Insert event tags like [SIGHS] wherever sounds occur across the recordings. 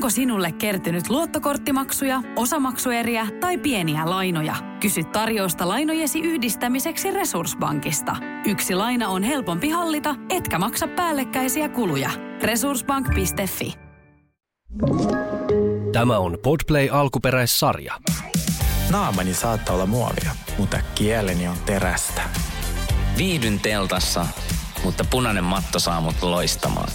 Onko sinulle kertynyt luottokorttimaksuja, osamaksueriä tai pieniä lainoja? Kysy tarjousta lainojesi yhdistämiseksi Resurssbankista. Yksi laina on helpompi hallita, etkä maksa päällekkäisiä kuluja. Resurssbank.fi Tämä on Podplay alkuperäissarja. Naamani saattaa olla muovia, mutta kieleni on terästä. Viihdyn teltassa, mutta punainen matto saa mut loistamaan.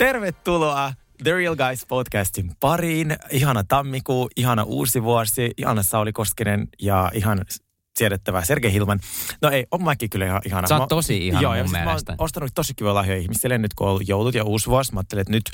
Tervetuloa The Real Guys podcastin pariin. Ihana tammikuu, ihana uusi vuosi, ihana Sauli Koskinen ja ihan siedettävä Sergei Hilman. No ei, on mäkin kyllä ihan ihana. Sä Mä- oot tosi ihana Joo, mun ja siis mä mielestä. oon ostanut tosi kivoja lahjoja ihmisille nyt, kun on ollut joulut ja uusi vuosi. Mä ajattelin, että nyt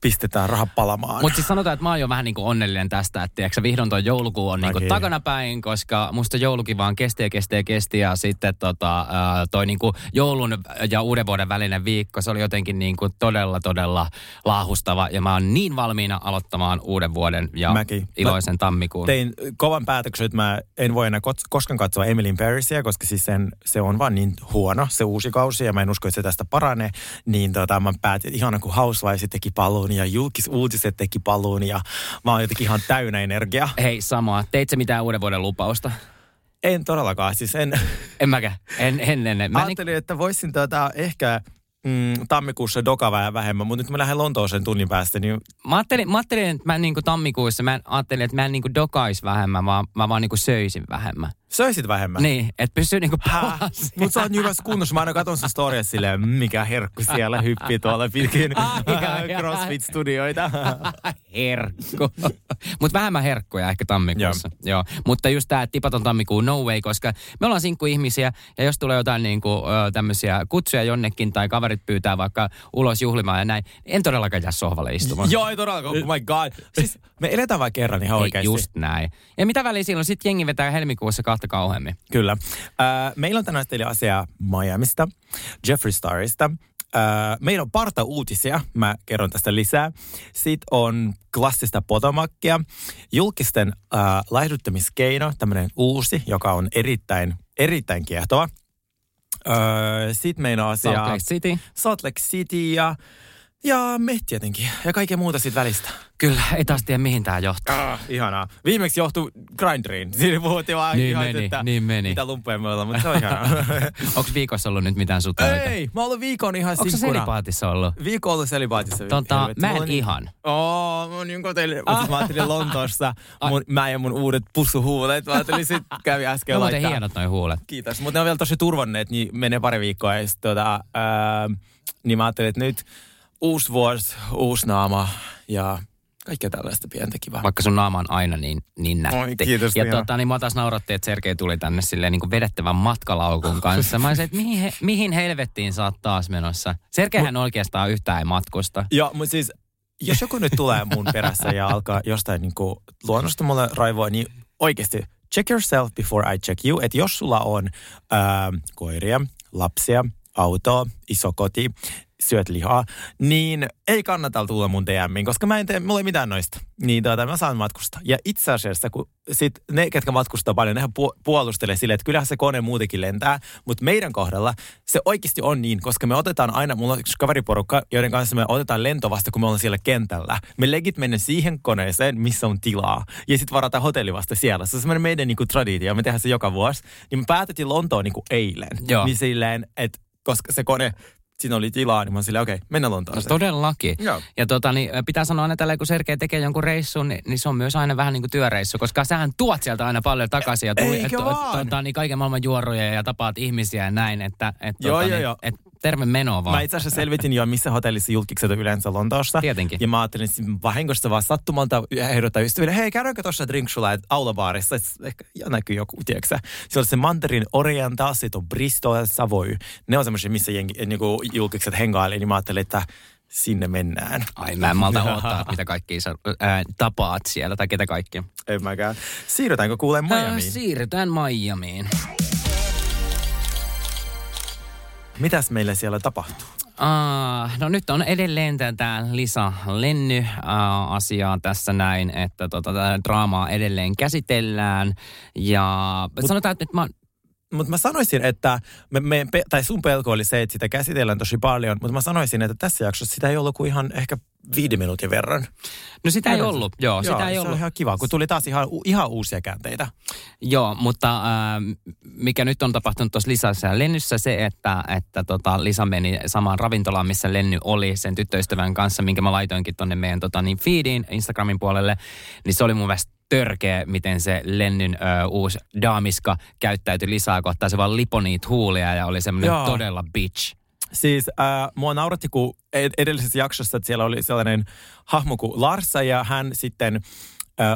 pistetään raha palamaan. Mutta siis sanotaan, että mä oon jo vähän niin kuin onnellinen tästä, että tiiäksä, vihdoin tuo joulukuu on niin kuin takanapäin, koska musta joulukin vaan kesti ja kesti ja kesti ja sitten tota, ää, toi niin kuin joulun ja uuden vuoden välinen viikko, se oli jotenkin niin kuin todella, todella laahustava ja mä oon niin valmiina aloittamaan uuden vuoden ja Mäkin. iloisen tammikuun. Tein kovan päätöksen, että mä en voi enää koskaan katsoa Emily in Parisia, koska siis sen, se on vaan niin huono, se uusi kausi, ja mä en usko, että se tästä paranee. Niin tota, mä päätin, että ihana kun Housewives teki paluun ja julkisuutiset teki paluun, ja mä oon jotenkin ihan täynnä energiaa. Hei Samoa, teit sä mitään uuden vuoden lupausta? En todellakaan, siis en... [LAUGHS] En mäkään. En, en, en. en. Mä Ajattelin, että voisin tota, ehkä mm, tammikuussa doka vähän vähemmän, mutta nyt mä lähden Lontooseen tunnin päästä, niin Mä ajattelin, mä ajattelin että mä niinku tammikuussa, mä ajattelin, että mä en niinku dokais vähemmän, vaan mä vaan niinku söisin vähemmän. Söisit vähemmän. Niin, että pysyy niinku Häh? Mut sä oot niin hyvässä kunnossa. Mä aina katon sun storia silleen, "Mm, mikä herkku siellä hyppii tuolla pitkin [LAUGHS] CrossFit-studioita. [LAUGHS] Herkku. Mutta vähemmän herkkuja ehkä tammikuussa. Joo. Joo. Mutta just tämä tipaton tammikuun no way, koska me ollaan sinkkuihmisiä ja jos tulee jotain niinku, ö, tämmöisiä kutsuja jonnekin tai kaverit pyytää vaikka ulos juhlimaan ja näin, niin en todellakaan jää sohvalle istumaan. Joo, ei todellakaan. Oh my god. Siis me eletään vain kerran ihan Ei, oikeasti. just näin. Ja mitä väliä silloin? Sitten jengi vetää helmikuussa kahta kauheammin. Kyllä. Äh, meillä on tänään teille asiaa Miamista, Jeffree Starista. Äh, meillä on parta uutisia, mä kerron tästä lisää. Sitten on klassista potomakkia, julkisten äh, laihduttamiskeino, tämmöinen uusi, joka on erittäin, erittäin kiehtova. Äh, Sitten meillä on Salt asiaa Lake City. Salt Lake City ja, ja me tietenkin. Ja kaikkea muuta siitä välistä. Kyllä, ei taas tiedä mihin tämä johtaa. Ah, ihanaa. Viimeksi johtui Grindriin. Siinä puhuttiin vaan Niin ihan, meni, että niin meni. mitä lumpeja me ollaan, mutta se on ihanaa. [LAUGHS] Onko viikossa ollut nyt mitään sutareita? Ei, mä oon ollut viikon ihan Onko se sinkkuna. selipaatissa ollut? Viikon ollut selipaatissa. Tota, Helvetti, mä en on niin- ihan. Oo, mä oon niin koteille. Mutta mä ajattelin Lontoossa, [LAUGHS] mun, mä ja mun uudet pussuhuulet. Mä ajattelin sit kävi äsken muuten laittaa. hienot noi huulet. Kiitos, mutta ne on vielä tosi turvanneet, niin menee pari viikkoa. Ja sit, tota, ää, niin mä ajattelin, että nyt uusi vuosi, uusi naama ja kaikkea tällaista pientä kivaa. Vaikka sun naama on aina niin, niin nätti. Oi, kiitos, ja tota, niin mä taas naurattiin, että Sergei tuli tänne silleen niin kuin vedettävän matkalaukun [LAUGHS] kanssa. Mä olisin, että mihin, he, mihin helvettiin sä oot taas menossa? Sergeihän oikeastaan yhtään ei matkusta. Joo, mutta siis jos joku nyt tulee mun perässä ja alkaa jostain niin kuin luonnosta mulle raivoa, niin oikeasti check yourself before I check you. Että jos sulla on ää, koiria, lapsia, autoa, iso koti, syöt lihaa, niin ei kannata tulla mun DMiin, koska mä en tee, mulla ei mitään noista. Niin tuota, mä saan matkustaa. Ja itse asiassa, kun sit ne, ketkä matkustaa paljon, nehän pu- puolustelee silleen, että kyllähän se kone muutenkin lentää, mutta meidän kohdalla se oikeasti on niin, koska me otetaan aina, mulla on yksi kaveriporukka, joiden kanssa me otetaan lento vasta, kun me ollaan siellä kentällä. Me legit mennään siihen koneeseen, missä on tilaa, ja sitten varataan hotelli vasta siellä. Se on semmoinen meidän niinku traditio, me tehdään se joka vuosi. Niin me päätettiin Lontoon niinku eilen. Joo. Niin silleen, että koska se kone, siinä oli tilaa, niin mä silleen, okei, okay, mennään No, Lontooseen. todellakin. Joo. Ja tota, niin, pitää sanoa aina tällä, kun Sergei tekee jonkun reissun, niin, niin se on myös aina vähän niin kuin työreissu, koska sähän tuot sieltä aina paljon takaisin ja tuli, et, vaan? tota, niin kaiken maailman juoruja ja tapaat ihmisiä ja näin, että et, Joo, tota, joo, niin, joo. et, terve menoa vaan. Mä itse asiassa selvitin jo, missä hotellissa julkikset on yleensä Lontoossa. Tietenkin. Ja mä ajattelin että vahingossa vaan sattumalta ehdottaa ystäville, hei käydäänkö tuossa drinksulla aulabaarissa, ehkä ja näkyy joku, tiedätkö? Se on se Mandarin Oriental, sitten on Bristol ja Savoy. Ne on semmoisia, missä jengi, niin kuin julkikset hengailee, niin mä ajattelin, että sinne mennään. Ai mä en malta odottaa, mitä kaikkia sä ää, tapaat siellä tai ketä kaikki. En mäkään. Siirrytäänkö kuulee Miamiin? siirrytään Miamiin. Mitäs meillä siellä tapahtuu? Uh, no nyt on edelleen tätä Lisa Lenny-asiaa tässä näin, että tota, tätä draamaa edelleen käsitellään. Ja sanotaan, että nyt mä mutta mä sanoisin, että me, me, tai sun pelko oli se, että sitä käsitellään tosi paljon, mutta mä sanoisin, että tässä jaksossa sitä ei ollut kuin ihan ehkä viiden minuutin verran. No sitä ei ollut, joo, joo sitä ei se ollut. on ihan kiva, kun tuli taas ihan, ihan uusia käänteitä. Joo, mutta äh, mikä nyt on tapahtunut tuossa Lisassa ja Lennyssä se, että, että tota, Lisa meni samaan ravintolaan, missä Lenny oli sen tyttöystävän kanssa, minkä mä laitoinkin tonne meidän tota, niin feediin Instagramin puolelle, niin se oli mun mielestä törkeä, miten se Lennyn ö, uusi daamiska käyttäytyi lisää kohtaa. Se vaan lipoi niitä huulia ja oli semmoinen todella bitch. Siis äh, mua nauratti, kun edellisessä jaksossa, että siellä oli sellainen hahmo kuin Larsa ja hän sitten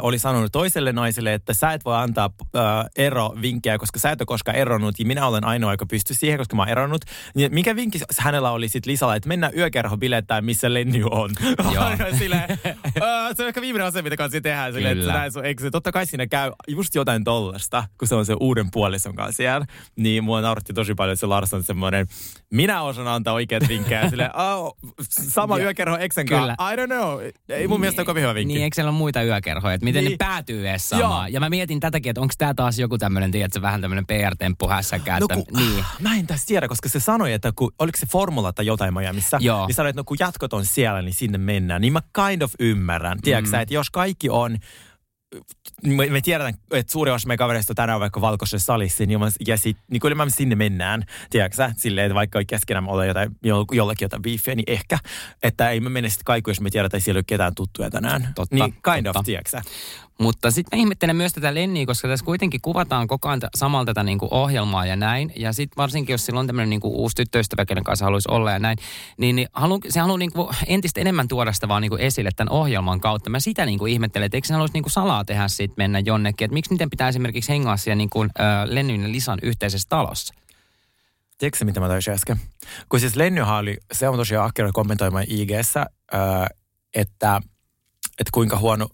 oli sanonut toiselle naiselle, että sä et voi antaa äh, erovinkkejä, koska sä et ole koskaan eronnut ja minä olen ainoa, joka pystyy siihen, koska mä oon eronnut. Niin mikä vinkki hänellä oli sitten Lisalla, että mennään yökerho bilettää, missä Lenny on. [LAUGHS] Silleen, äh, se on ehkä viimeinen asia, mitä kanssa tehdään. Silleen, että näin sun eikö, totta kai siinä käy just jotain tollasta, kun se on se uuden puolison kanssa siellä. Niin mua nauratti tosi paljon, että se Lars on semmoinen, minä osaan antaa oikeat vinkkejä. Silleen, oh, sama yökerho Exen kanssa. I don't know. Ei mun mielestä ole kovin hyvä vinkki. Niin, eikö siellä ole muita yökerhoja? Että miten niin. ne päätyy edes samaan. Ja mä mietin tätäkin, että onko tämä taas joku tämmöinen, tiedätkö, vähän tämmöinen PR-temppu hässäkään. No kun, niin. Mä en tässä tiedä, koska se sanoi, että kun, oliko se formula tai jotain Miamiissa, Joo. niin sanoi, että no kun jatkot on siellä, niin sinne mennään. Niin mä kind of ymmärrän. Tiedätkö mm. että jos kaikki on me, me tiedetään, että suuri osa meidän kavereista on tänään vaikka valkoisessa salissa, niin, ja sit, niin kyllä me sinne mennään, tiedätkö silleen, että vaikka keskenään ole jotain, jollakin jotain beefiä, niin ehkä, että ei me mene sitten kaiku, jos me tiedetään, että siellä ei ole ketään tuttuja tänään. Totta, niin kind totta. of, tiedätkö mutta sitten mä ihmettelen myös tätä Lenniä, koska tässä kuitenkin kuvataan koko ajan samalla tätä niinku ohjelmaa ja näin. Ja sitten varsinkin, jos sillä on tämmöinen niinku uusi tyttöystävä, kenen kanssa haluaisi olla ja näin, niin, niin halu, se haluaa niinku entistä enemmän tuoda sitä vaan niinku esille tämän ohjelman kautta. Mä sitä niinku ihmettelen, että eikö se haluaisi niinku salaa tehdä sitten mennä jonnekin. Että miksi niiden pitää esimerkiksi hengaa siellä niinku, äh, Lennyn ja Lisan yhteisessä talossa? Tiedätkö mitä mä taisin äsken? Kun siis Lennyhan oli, se on tosiaan ahkera kommentoimaan IG-ssä, äh, että, että kuinka huono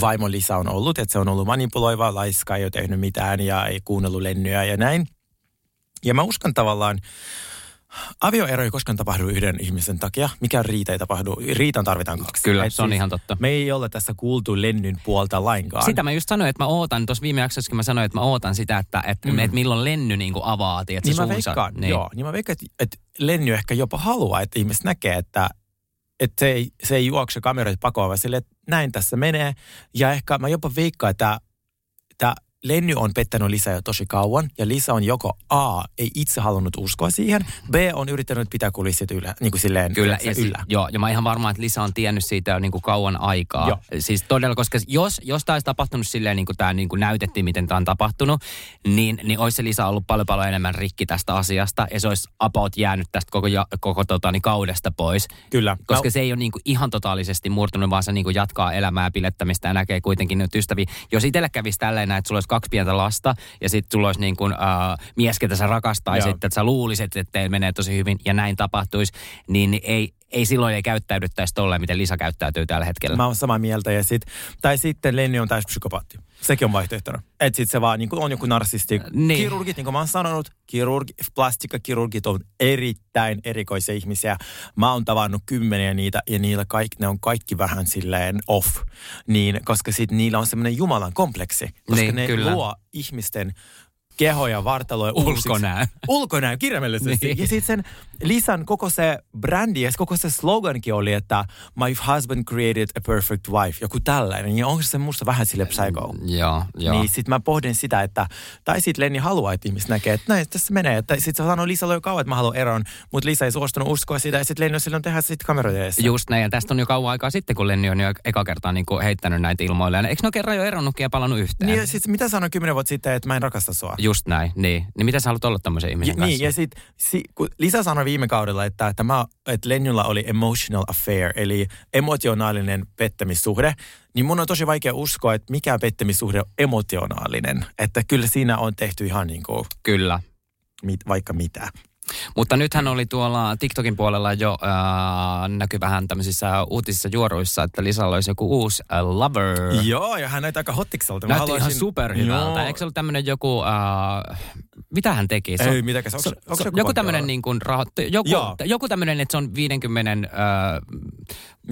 vaimo Lisa on ollut, että se on ollut manipuloiva, laiska, ei ole tehnyt mitään ja ei kuunnellut lennyä ja näin. Ja mä uskon tavallaan, avioero ei koskaan tapahdu yhden ihmisen takia. Mikä riita ei tapahdu. Riitan tarvitaan kaksi. Kyllä, Et se on siis ihan totta. Me ei ole tässä kuultu Lennyn puolta lainkaan. Sitä mä just sanoin, että mä ootan, tuossa viime jaksossa mä sanoin, että mä ootan sitä, että, että, mm. että milloin Lenny niin kuin avaa, tiedätkö, niin mä veikkaan, niin. joo, niin mä veikkaan, että, että Lenny ehkä jopa haluaa, että ihmiset näkee, että, että se ei, se ei juokse kameroita pakoon, vaan sille, että näin tässä menee. Ja ehkä mä jopa veikkaan, että, että Lenny on pettänyt Lisää jo tosi kauan ja Lisa on joko A, ei itse halunnut uskoa siihen, B on yrittänyt pitää kulissit yllä, niin kuin silleen Kyllä, ja yllä. Si- joo, ja mä ihan varma, että Lisa on tiennyt siitä jo niin kuin kauan aikaa. Joo. Siis todella, koska jos, jos tämä olisi tapahtunut silleen, niin kuin tämä niin kuin näytettiin, miten tämä on tapahtunut, niin, niin olisi se Lisa ollut paljon paljon enemmän rikki tästä asiasta ja se olisi about jäänyt tästä koko, koko tota, niin kaudesta pois. Kyllä. Koska no. se ei ole niin kuin ihan totaalisesti murtunut, vaan se niin kuin jatkaa elämää ja pilettämistä ja näkee kuitenkin nyt ystäviä. Jos itselle kävisi tälleen, että sulla olisi kaksi pientä lasta ja sitten sulla olisi niin kuin, uh, mies, ketä sä rakastaisit, että sä luulisit, että teillä menee tosi hyvin ja näin tapahtuisi, niin ei, ei silloin ei käyttäydyttäisi tolleen, miten Lisa käyttäytyy tällä hetkellä. Mä oon samaa mieltä. Ja sit, tai sitten Lenni on täys psykopaatti. Sekin on vaihtoehtona. Että sit se vaan niin on joku narsisti. Niin. Kirurgit, niin kuin mä oon sanonut, kirurgi, plastikkakirurgit on erittäin erikoisia ihmisiä. Mä oon tavannut kymmeniä niitä ja niillä kaikki, ne on kaikki vähän silleen off. Niin, koska sit niillä on semmoinen Jumalan kompleksi. Koska niin, ne kyllä. luo ihmisten kehoja, vartaloja Ulkonäö. Ulkonäö, kirjaimellisesti. Niin. Ja sitten sen Lisan koko se brändi ja koko se slogankin oli, että my husband created a perfect wife. Joku tällainen. Ja onko se musta vähän sille psycho? Joo, joo. Niin sitten mä pohdin sitä, että, tai sitten Lenni haluaa, että ihmiset näkee, että näin tässä menee. Sitten se sanoi Lisalle jo kauan, että mä haluan eron, mutta Lisa ei suostunut uskoa sitä ja sitten Lenni on silloin tehdä sitten kameroiden edessä. Just näin, ja tästä on jo kauan aikaa sitten, kun Lenni on jo eka kertaa niin heittänyt näitä ilmoille. Eikö ne ole kerran jo eronnutkin ja palannut yhteen? Niin, ja sit, mitä sanoin kymmenen vuotta sitten, että mä en rakasta sua? Just näin, niin. Niin mitä sä haluat olla tämmöisen ihmisen ja, kanssa? Niin, ja sitten si, kun Lisa sanoi viime kaudella, että, että, mä, että Lenjulla oli emotional affair, eli emotionaalinen pettämissuhde, niin mun on tosi vaikea uskoa, että mikä pettämissuhde on emotionaalinen. Että kyllä siinä on tehty ihan niin kuin... Kyllä. Mit, vaikka mitä. Mutta nythän oli tuolla TikTokin puolella jo äh, näkyy vähän tämmöisissä uutisissa juoruissa, että Lisalla olisi joku uusi äh, lover. Joo, ja hän näyttää aika hottikselta. Näytti haluaisin... ihan superhyvältä. Eikö se ollut tämmöinen joku, äh, mitä hän teki? Se on- Ei, mitäkäs, onks- se- onks se- joku joku tämmöinen niin kuin raho, joku, Joo. joku tämmöinen, että se on 50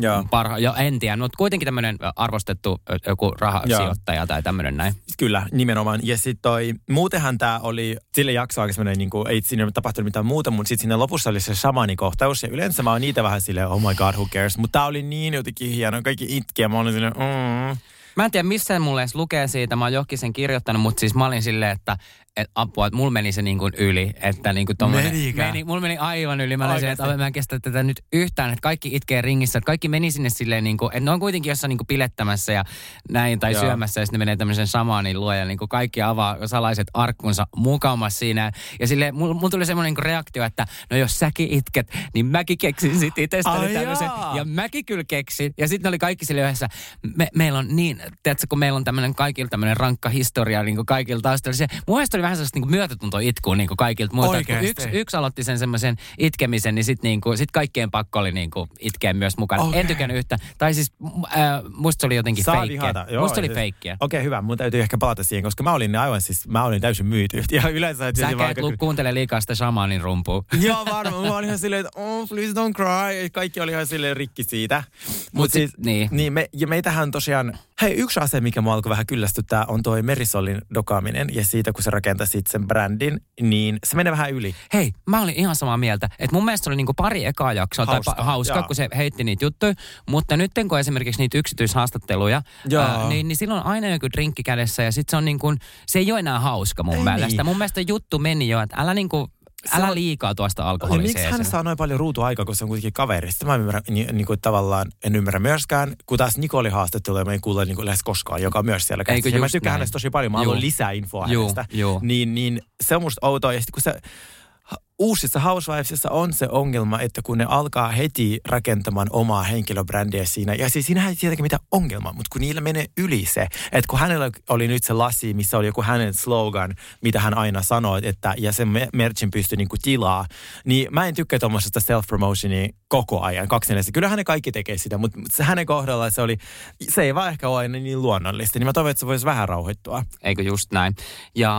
Joo. äh, parha, jo en tiedä, mutta kuitenkin tämmöinen arvostettu ö, joku rahasijoittaja tai tämmöinen näin. Kyllä, nimenomaan. Ja sitten toi, muutenhan tämä oli, sille jakso aika semmoinen, niin kuin, ei siinä tapahtunut mitään muuta, mutta sitten siinä lopussa oli se shamanikohtaus. Ja yleensä mä oon niitä vähän silleen, oh my god, who cares. Mutta tämä oli niin jotenkin hieno, kaikki itkeä. Mä olin silleen, mm. Mä en tiedä, missä mulle edes lukee siitä. Mä oon johonkin sen kirjoittanut, mutta siis mä olin silleen, että et apua, että mulla meni se niin kuin yli. Että niin kuin meni, mulla meni aivan yli. Mä olin että mä en kestä tätä nyt yhtään. Että kaikki itkee ringissä. Että kaikki meni sinne silleen, niin kuin, että ne on kuitenkin jossain niin kuin pilettämässä ja näin tai Joo. syömässä. Ja sitten ne menee tämmöisen samaanin luo ja niin kuin kaikki avaa salaiset arkkunsa mukamas siinä. Ja sille mulla mul tuli semmoinen niin reaktio, että no jos säkin itket, niin mäkin keksin sit itsestäni tämmöisen. jaa. Ja mäkin kyllä keksin. Ja sitten oli kaikki sille yhdessä, me, meillä on niin, tiedätkö, kun meillä on tämmöinen kaikilla tämmöinen rankka historia niin kuin kaikilla taustalla. Se, mun mielestä oli vähän sellaista niin myötätunto itkuun niin kaikilta muilta. Yksi, yksi aloitti sen semmoisen itkemisen, niin sitten niin kuin, sit kaikkien pakko oli niin kuin itkeä myös mukana. Okei. En tykännyt yhtä. Tai siis äh, musta se oli jotenkin Saa feikkiä. vihata. Joo, Musta oli siis- feikkiä. Okei, hyvä. Mun täytyy ehkä palata siihen, koska mä olin aivan siis, mä olin täysin myyty. [LAUGHS] Ja yleensä... Sä et lu- kuuntele liikaa sitä shamanin rumpua. [LAUGHS] Joo, varmaan. Mä olin ihan silleen, että oh, please don't cry. Kaikki oli ihan silleen rikki siitä. Mutta Mut siis, niin. niin me, ja meitähän tosiaan, hei yksi asia, mikä mua alkoi vähän kyllästyttää, on toi Merisolin dokaaminen. Ja siitä, kun se rakentaa sit sen brändin, niin se menee vähän yli. Hei, mä olin ihan samaa mieltä, että mun mielestä oli niinku pari ekaa jaksoa Hauska, tai pa- hauska kun se heitti niitä juttuja, mutta nyt kun esimerkiksi niitä yksityishaastatteluja, ää, niin, niin silloin on aina joku drinkki kädessä ja sitten se on niin kuin, se ei ole enää hauska mun Ei mielestä. niin. Mun mielestä juttu meni jo, että älä niinku, Se älä on- liikaa tuosta Ja alkoholin miksi hän saa noin paljon ruutuaikaa, kun se on kuitenkin kaveri? Sitä mä en ymmärrä, niin, niin kuin tavallaan en ymmärrä myöskään, kun taas Nikoli haastatteluja mä en kuule niin lähes koskaan, joka on myös siellä Eikö käsissä. Ja mä tykkään näin? hänestä tosi paljon, mä haluan lisää infoa Juu, hänestä. juu. Niin, niin se on musta outoa. Ja sitten kun se uusissa Housewivesissa on se ongelma, että kun ne alkaa heti rakentamaan omaa henkilöbrändiä siinä, ja siis siinähän ei tietenkään mitään ongelmaa, mutta kun niillä menee yli se, että kun hänellä oli nyt se lasi, missä oli joku hänen slogan, mitä hän aina sanoi, että ja sen me- merchin pystyi niinku tilaa, niin mä en tykkää tuommoisesta self-promotionia koko ajan, kaksi neljästä. Kyllähän ne kaikki tekee sitä, mutta se hänen kohdalla se oli, se ei vaan ehkä ole aina niin luonnollista, niin mä toivon, että se voisi vähän rauhoittua. Eikö just näin. Ja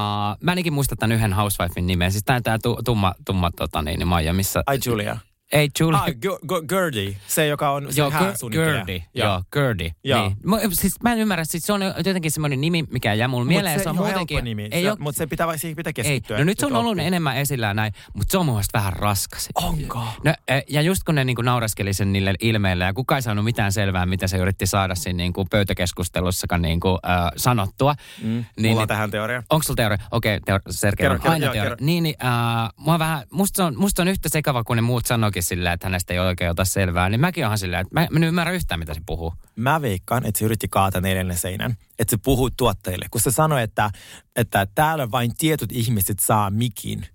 mä ainakin muistan tämän yhden housewifein nimen. Siis tää, tää tu, tumma, tumma tota niin, Maija, missä... Ai Julia. Ei, Julie. Ah, G- G- Gertie, se joka on se Joo, hääsuunnittelija. Gerdi. Joo, Gerdi. Joo. Niin. Mä, siis mä en ymmärrä, siis se on jotenkin semmoinen nimi, mikä jää mulle mieleen. Mutta se, on ei ole muutenkin... nimi, Ei se, ole, mutta se pitää, siihen pitää ei. keskittyä. No nyt se on ollut oppii. enemmän esillä näin, mutta se on mun mielestä vähän raskas. Onko? No, eh, ja just kun ne niinku nauraskeli sen niille ilmeille ja kukaan ei saanut mitään selvää, mitä se yritti saada siinä niinku pöytäkeskustelussakaan niinku, äh, sanottua. Mm. Niin, Mulla on niin, tähän teoria. Onko sulla teoria? Okei, okay, teor- Sergei on aina joo, teoria. kerro. Niin, niin äh, mua vähän, musta se, on, musta se on yhtä sekava kuin ne muut sanoikin silleen, että hänestä ei oikein ota selvää. Niin mäkin onhan silleen, että mä, mä en ymmärrä yhtään, mitä se puhuu. Mä veikkaan, että se yritti kaata neljännen seinän. Että se puhuu tuottajille. Kun se sanoi, että, että täällä vain tietyt ihmiset saa mikin.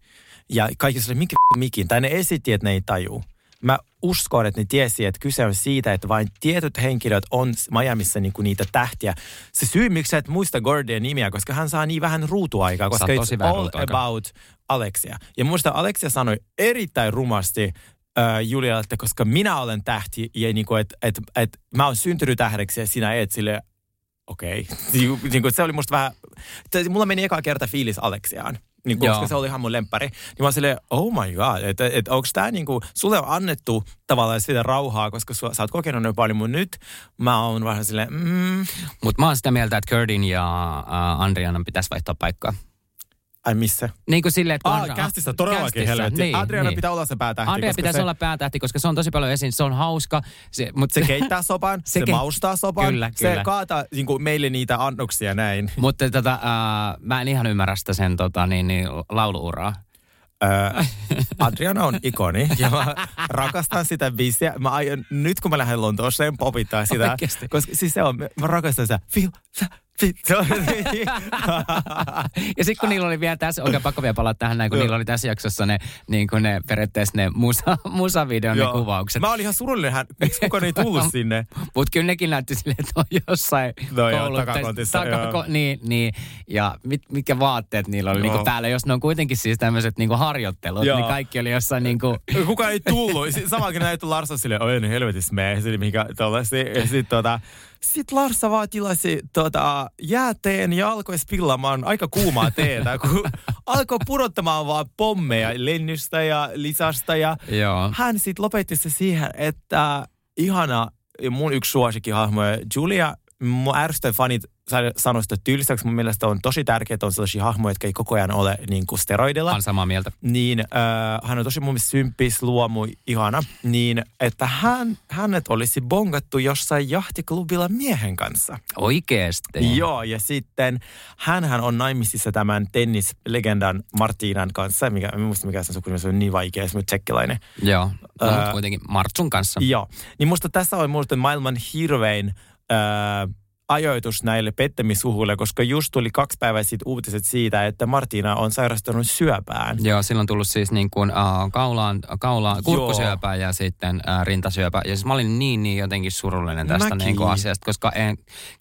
Ja kaikki sanoi, mikä mikin? Tai ne esitti, että ne ei tajuu. Mä uskon, että ne tiesi, että kyse on siitä, että vain tietyt henkilöt on Miamiissa niinku niitä tähtiä. Se syy, miksi sä et muista Gordian nimiä, koska hän saa niin vähän ruutuaikaa, koska it's all ruutuaikaa. about Alexia. Ja muista Alexia sanoi erittäin rumasti äh, Julialle, että koska minä olen tähti ja niinku, että et, et, mä oon syntynyt tähdeksi ja sinä et sille okei. Okay. [LAUGHS] niin se oli musta vähän, te- mulla meni eka kerta fiilis Aleksiaan. Niin kuin, koska se oli ihan mun lemppari. Niin mä oon silleen, oh my god, että et, onko tää niinku, sulle on annettu tavallaan sitä rauhaa, koska sua, sä oot kokenut noin paljon, mutta nyt mä oon vähän silleen, mm, Mutta mä oon sitä mieltä, että Kurdin ja äh, Andrianan pitäisi vaihtaa paikkaa. Ai missä? Niin kuin silleen, että... Ah, kästissä todellakin kästissä, helvetti. Niin, Adriana niin. pitää olla se päätähti. Andrea koska pitäisi se, olla päätähti, koska se on tosi paljon esiin. Se on hauska. Se, mutta Se keittää sopan, [LAUGHS] se, ke- maustaa sopan, Kyllä, se kyllä. kaataa niin kuin meille niitä annoksia näin. Mutta tota, äh, mä en ihan ymmärrä sitä sen tota, niin, niin, lauluuraa. Öö, Adriana on ikoni ja mä rakastan sitä biisiä. Mä aion, nyt kun mä lähden Lontooseen popittaa sitä, Oikeesti? koska siis se on, mä rakastan sitä. Feel, [LAUGHS] ja sitten kun niillä oli vielä tässä, oikein pakko vielä palata tähän näin, kun niillä oli tässä jaksossa ne, niin kuin ne periaatteessa ne musa, musavideon ne kuvaukset. Mä olin ihan surullinen, hän, miksi kukaan ei tullut [LAUGHS] sinne? Mutta kyllä nekin näytti silleen, että on jossain No joo, koulu- tai takakontissa, joo. niin, niin, ja mit, mitkä vaatteet niillä oli Joo. niinku päällä. Jos ne on kuitenkin siis tämmöiset niinku harjoittelut, Joo. niin kaikki oli jossain niinku... Kukaan ei tullut. Samakin näytti Larsa silleen, oi niin helvetissä me. Mikä tollaisi. Ja sitten tota, sitten Larsa vaan tilasi tota, jääteen ja alkoi spillaamaan aika kuumaa teetä, [LAUGHS] kun alkoi pudottamaan vaan pommeja lennystä ja lisasta. Ja Joo. hän sitten lopetti se siihen, että ihana, mun yksi suosikkihahmoja, Julia, mun ärsyttävät fanit sa- sanoi sitä tylsäksi. Mun mielestä on tosi tärkeää, että on sellaisia hahmoja, jotka ei koko ajan ole niin kuin steroidilla Olen samaa mieltä. niin äh, hän on tosi mun mielestä symppis, luomu, ihana, niin että hän, hänet olisi bongattu jossain jahtiklubilla miehen kanssa. Oikeesti. Joo, ja sitten hänhän on naimisissa tämän tennislegendan Martinan kanssa, mikä, en muista mikä sen sukunimi, se on niin vaikea, se on tsekkiläinen. Joo. No, mutta kuitenkin Martsun kanssa. Joo, niin musta tässä on musta maailman hirvein äh, ajoitus näille pettämishuhuille, koska just tuli kaksi päivää sitten uutiset siitä, että Martina on sairastunut syöpään. Joo, silloin on tullut siis niin kuin, uh, kaulaan, kaulaan kurkkusyöpä ja sitten uh, rintasyöpä. Ja siis mä olin niin, niin jotenkin surullinen tästä Mäkin. niin kuin asiasta, koska en,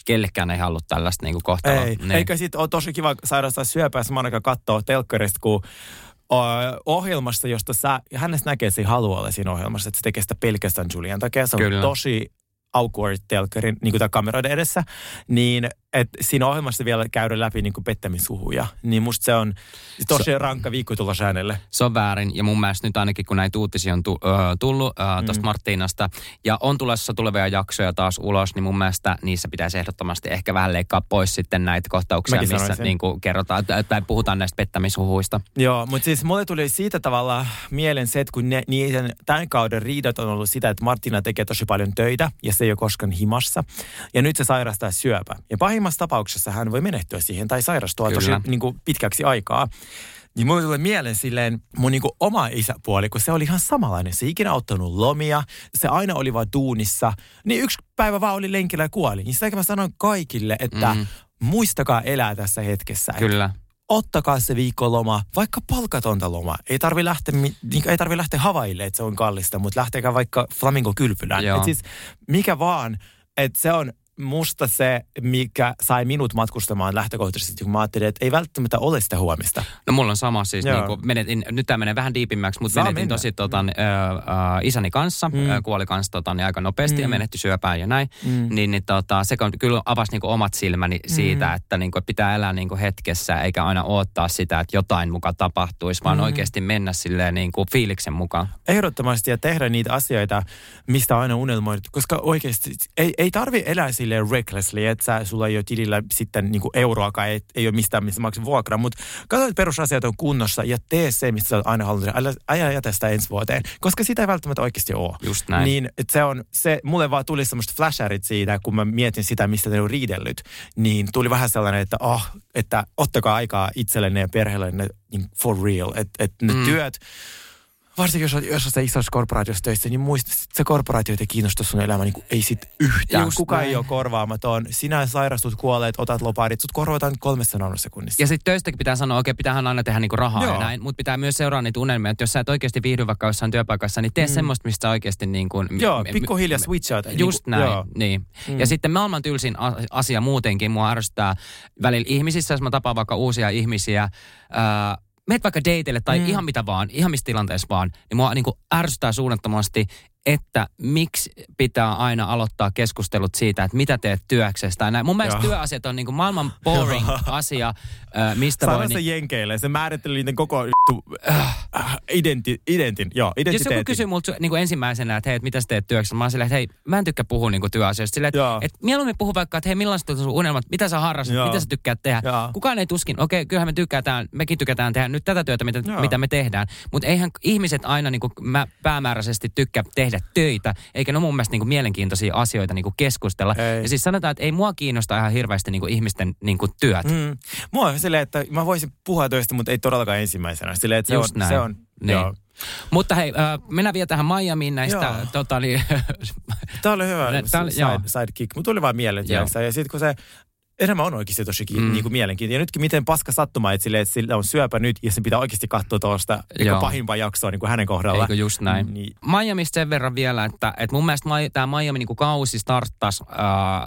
kellekään ei halua tällaista niin kuin kohtaloa. Ei, Niin. eikä sitten ole tosi kiva sairastaa syöpää samaan aikaan katsoa telkkarista, kun ohjelmasta, josta sä, hänestä näkee, että se ei halua olla siinä ohjelmassa, että se tekee sitä pelkästään Julian takia. Se on Kyllä. tosi awkward telkkarin, niin kuin kameroiden edessä, niin että siinä ohjelmassa vielä käydä läpi niin kuin pettämishuhuja. Niin musta se on tosi rankka viikko tulla äänelle. Se on väärin ja mun mielestä nyt ainakin kun näitä uutisia on tu, ö, tullut ö, tuosta Mm. Marttiinasta ja on tulossa tulevia jaksoja taas ulos, niin mun mielestä niissä pitäisi ehdottomasti ehkä vähän leikkaa pois sitten näitä kohtauksia, Mäkin missä niin kuin kerrotaan tai- puhutaan näistä pettämishuhuista. Joo, mutta siis mulle tuli siitä tavalla mieleen se, että kun ne, niiden tämän kauden riidat on ollut sitä, että Martina tekee tosi paljon töitä ja se ei ole koskaan himassa. Ja nyt se sairastaa syöpä. Ja pahimmassa tapauksessa hän voi menehtyä siihen tai sairastua Kyllä. tosi niin kuin, pitkäksi aikaa. Niin mulle tulee mieleen silleen mun niin kuin oma isäpuoli, kun se oli ihan samanlainen. Se ei ikinä ottanut lomia, se aina oli vaan duunissa. Niin yksi päivä vaan oli lenkillä ja kuoli. Niin sitä mä sanoin kaikille, että mm. muistakaa elää tässä hetkessä. Et Kyllä. ottakaa se viikkoloma, vaikka palkatonta loma. Ei tarvi lähteä, mi- niin, ei tarvi lähteä Havaille, että se on kallista, mutta lähtekää vaikka Flamingo-kylpylään. Joo. Et siis mikä vaan, että se on musta se, mikä sai minut matkustamaan lähtökohtaisesti, kun mä ajattelin, että ei välttämättä ole sitä huomista. No mulla on sama siis, Joo. niin kuin menetin, nyt tämä menee vähän diipimmäksi, mutta Saa menetin mennä. tosi tota, mm. ö, ö, isäni kanssa, Mm. mm. kuoli kanssa tota, niin aika nopeasti mm. ja Mm. menehtyi syöpään ja näin. Mm. Niin, niin tota, se kyllä avasi niin kuin omat silmäni siitä, että niin kuin, pitää elää niin kuin hetkessä eikä aina odottaa sitä, että jotain muka tapahtuisi, vaan Mm. oikeasti mennä silleen niin kuin fiiliksen mukaan. Ehdottomasti ja tehdä niitä asioita, mistä aina unelmoit. Koska oikeasti ei, ei tarvi elää silleen recklessly, että sä, sulla ei ole tilillä sitten niin euroakaan, ei, ei ole mistään, missä maksaa vuokraa. Mutta katso, että perusasiat on kunnossa ja tee se, mistä sä oot aina halunnut. Älä, älä jätä sitä ensi vuoteen, koska sitä ei välttämättä oikeasti ole. Just näin. Niin, että se on, se, mulle vaan tuli semmoista flasherit siitä, kun mä mietin sitä, mistä ne on riidellyt. Niin tuli vähän sellainen, että oh, että ottakaa aikaa itsellenne ja perheellenne niin for real. Että et ne mm. työt, varsinkin jos, jos olet isossa korporaatiossa töissä, niin muista, että se korporaatio ei kiinnosta sun elämä niin kuin, ei sit yhtään. Just Kukaan näin. ei ole korvaamaton. Sinä sairastut, kuoleet, otat loparit, sut korvataan kolmessa nanosekunnissa. Ja sitten töistäkin pitää sanoa, okei, pitäähän aina tehdä niinku rahaa Joo. ja näin, mutta pitää myös seuraa niitä unelmia, että jos sä et oikeasti viihdy vaikka jossain työpaikassa, niin tee mm. semmoista, mistä oikeasti niin kuin... Joo, pikkuhiljaa switch out. Just näin, Joo. niin. Mm. Ja sitten maailman tylsin asia muutenkin, mua ärsyttää välillä ihmisissä, jos mä tapaan vaikka uusia ihmisiä, ää, meet vaikka dateille tai mm. Ihan mitä vaan, ihan missä tilanteessa vaan, niin mua niin kuin ärsyttää suunnattomasti, että miksi pitää aina aloittaa keskustelut siitä, että mitä teet työksessä tai näin. Mun mielestä Joo. työasiat on niin kuin maailman boring asia, mistä voi... Sano se Niin, jenkeille. Se määritteli niiden koko äh, identi, identin. Joo, jos identiteetin. joku kysyy multa niin kuin ensimmäisenä, että hei, mitä sä teet työksessä, mä oon silleen, että hei, mä en tykkää puhua niin kuin työasioista. Silleen, että, että mieluummin puhu vaikka, että hei, millaiset on sun unelmat, mitä sä harrastat, Joo. mitä sä tykkäät tehdä. Joo. Kukaan ei tuskin, okei, kyllähän me tykätään, mekin tykätään tehdä nyt tätä työtä, mitä, Joo. mitä me tehdään. Mutta eihän ihmiset aina niin kuin mä päämääräisesti tykkää tehdä töitä, eikä ne ole mun mielestä niin kuin mielenkiintoisia asioita niin kuin keskustella. Ei. Ja siis sanotaan, että ei mua kiinnosta ihan hirveästi niin kuin ihmisten niin kuin työt. Mm. Mua on silleen, että mä voisin puhua töistä, mutta ei todellakaan ensimmäisenä. Silleen, että se Just on, näin. se on Niin. joo. Mutta hei, äh, mennään vielä tähän Miamiin näistä, Joo. tota, niin, Tämä oli hyvä oli- side, joo. sidekick. Mutta tuli vaan mieleen. Ja sitten kun se enemmän on oikeasti tosi mm. niin kuin mielenkiintoinen. Ja nytkin miten paska sattuma, että, sille, että sillä on syöpä nyt ja sen pitää oikeasti katsoa tuosta niin pahimpaa jaksoa niin kuin hänen kohdalla. Eikö just näin. Niin. Miamista sen verran vielä, että, että mun mielestä tämä Miami niin kuin kausi starttasi äh,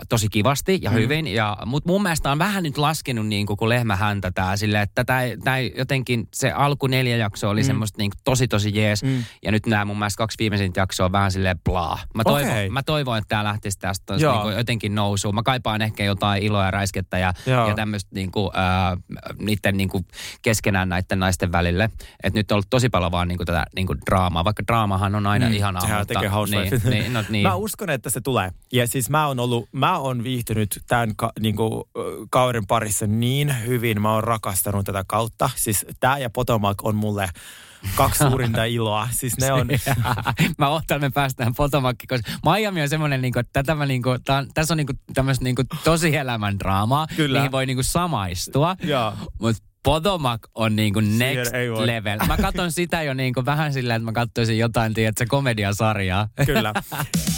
tosi kivasti ja mm. hyvin. Ja, mutta mun mielestä on vähän nyt laskenut niin kuin, kuin lehmä häntä tää sille, että tämä, tämä jotenkin se alku neljä jaksoa oli mm. semmoista niin kuin, tosi tosi jees. Mm. Ja nyt nämä mun mielestä kaksi viimeisintä jaksoa on vähän silleen blaa. Mä toivon, okay. mä toivon että tämä lähtisi tästä niin kuin, jotenkin nousuun. Mä kaipaan ehkä jotain iloa ja räiskettä ja, ja tämmöistä niinku, äh, niiden niinku keskenään näiden naisten välille. että nyt on ollut tosi paljon vaan niinku tätä niinku draamaa, vaikka draamahan on aina mm, ihanaa. Sehän mutta, tekee niin, niin, no, [LAUGHS] niin. Mä uskon, että se tulee. Ja siis mä oon ollut, mä oon viihtynyt tämän ka, niinku, kauden parissa niin hyvin. Mä oon rakastanut tätä kautta. Siis tää ja Potomac on mulle kaksi suurinta iloa. Siis ne on... [LAUGHS] mä otan, me päästään Potomakki, koska Miami on semmoinen, niin kuin, tätä mä, niin kuin, tämän, tässä on niin kuin, tämmöistä niin kuin, tosi elämän draamaa, Kyllä. mihin voi niin kuin, samaistua. Mutta Potomac on niinku next level. Mä katson sitä jo niinku vähän silleen, että mä katsoisin jotain, tiedätkö, komediasarjaa. Kyllä. [LAUGHS]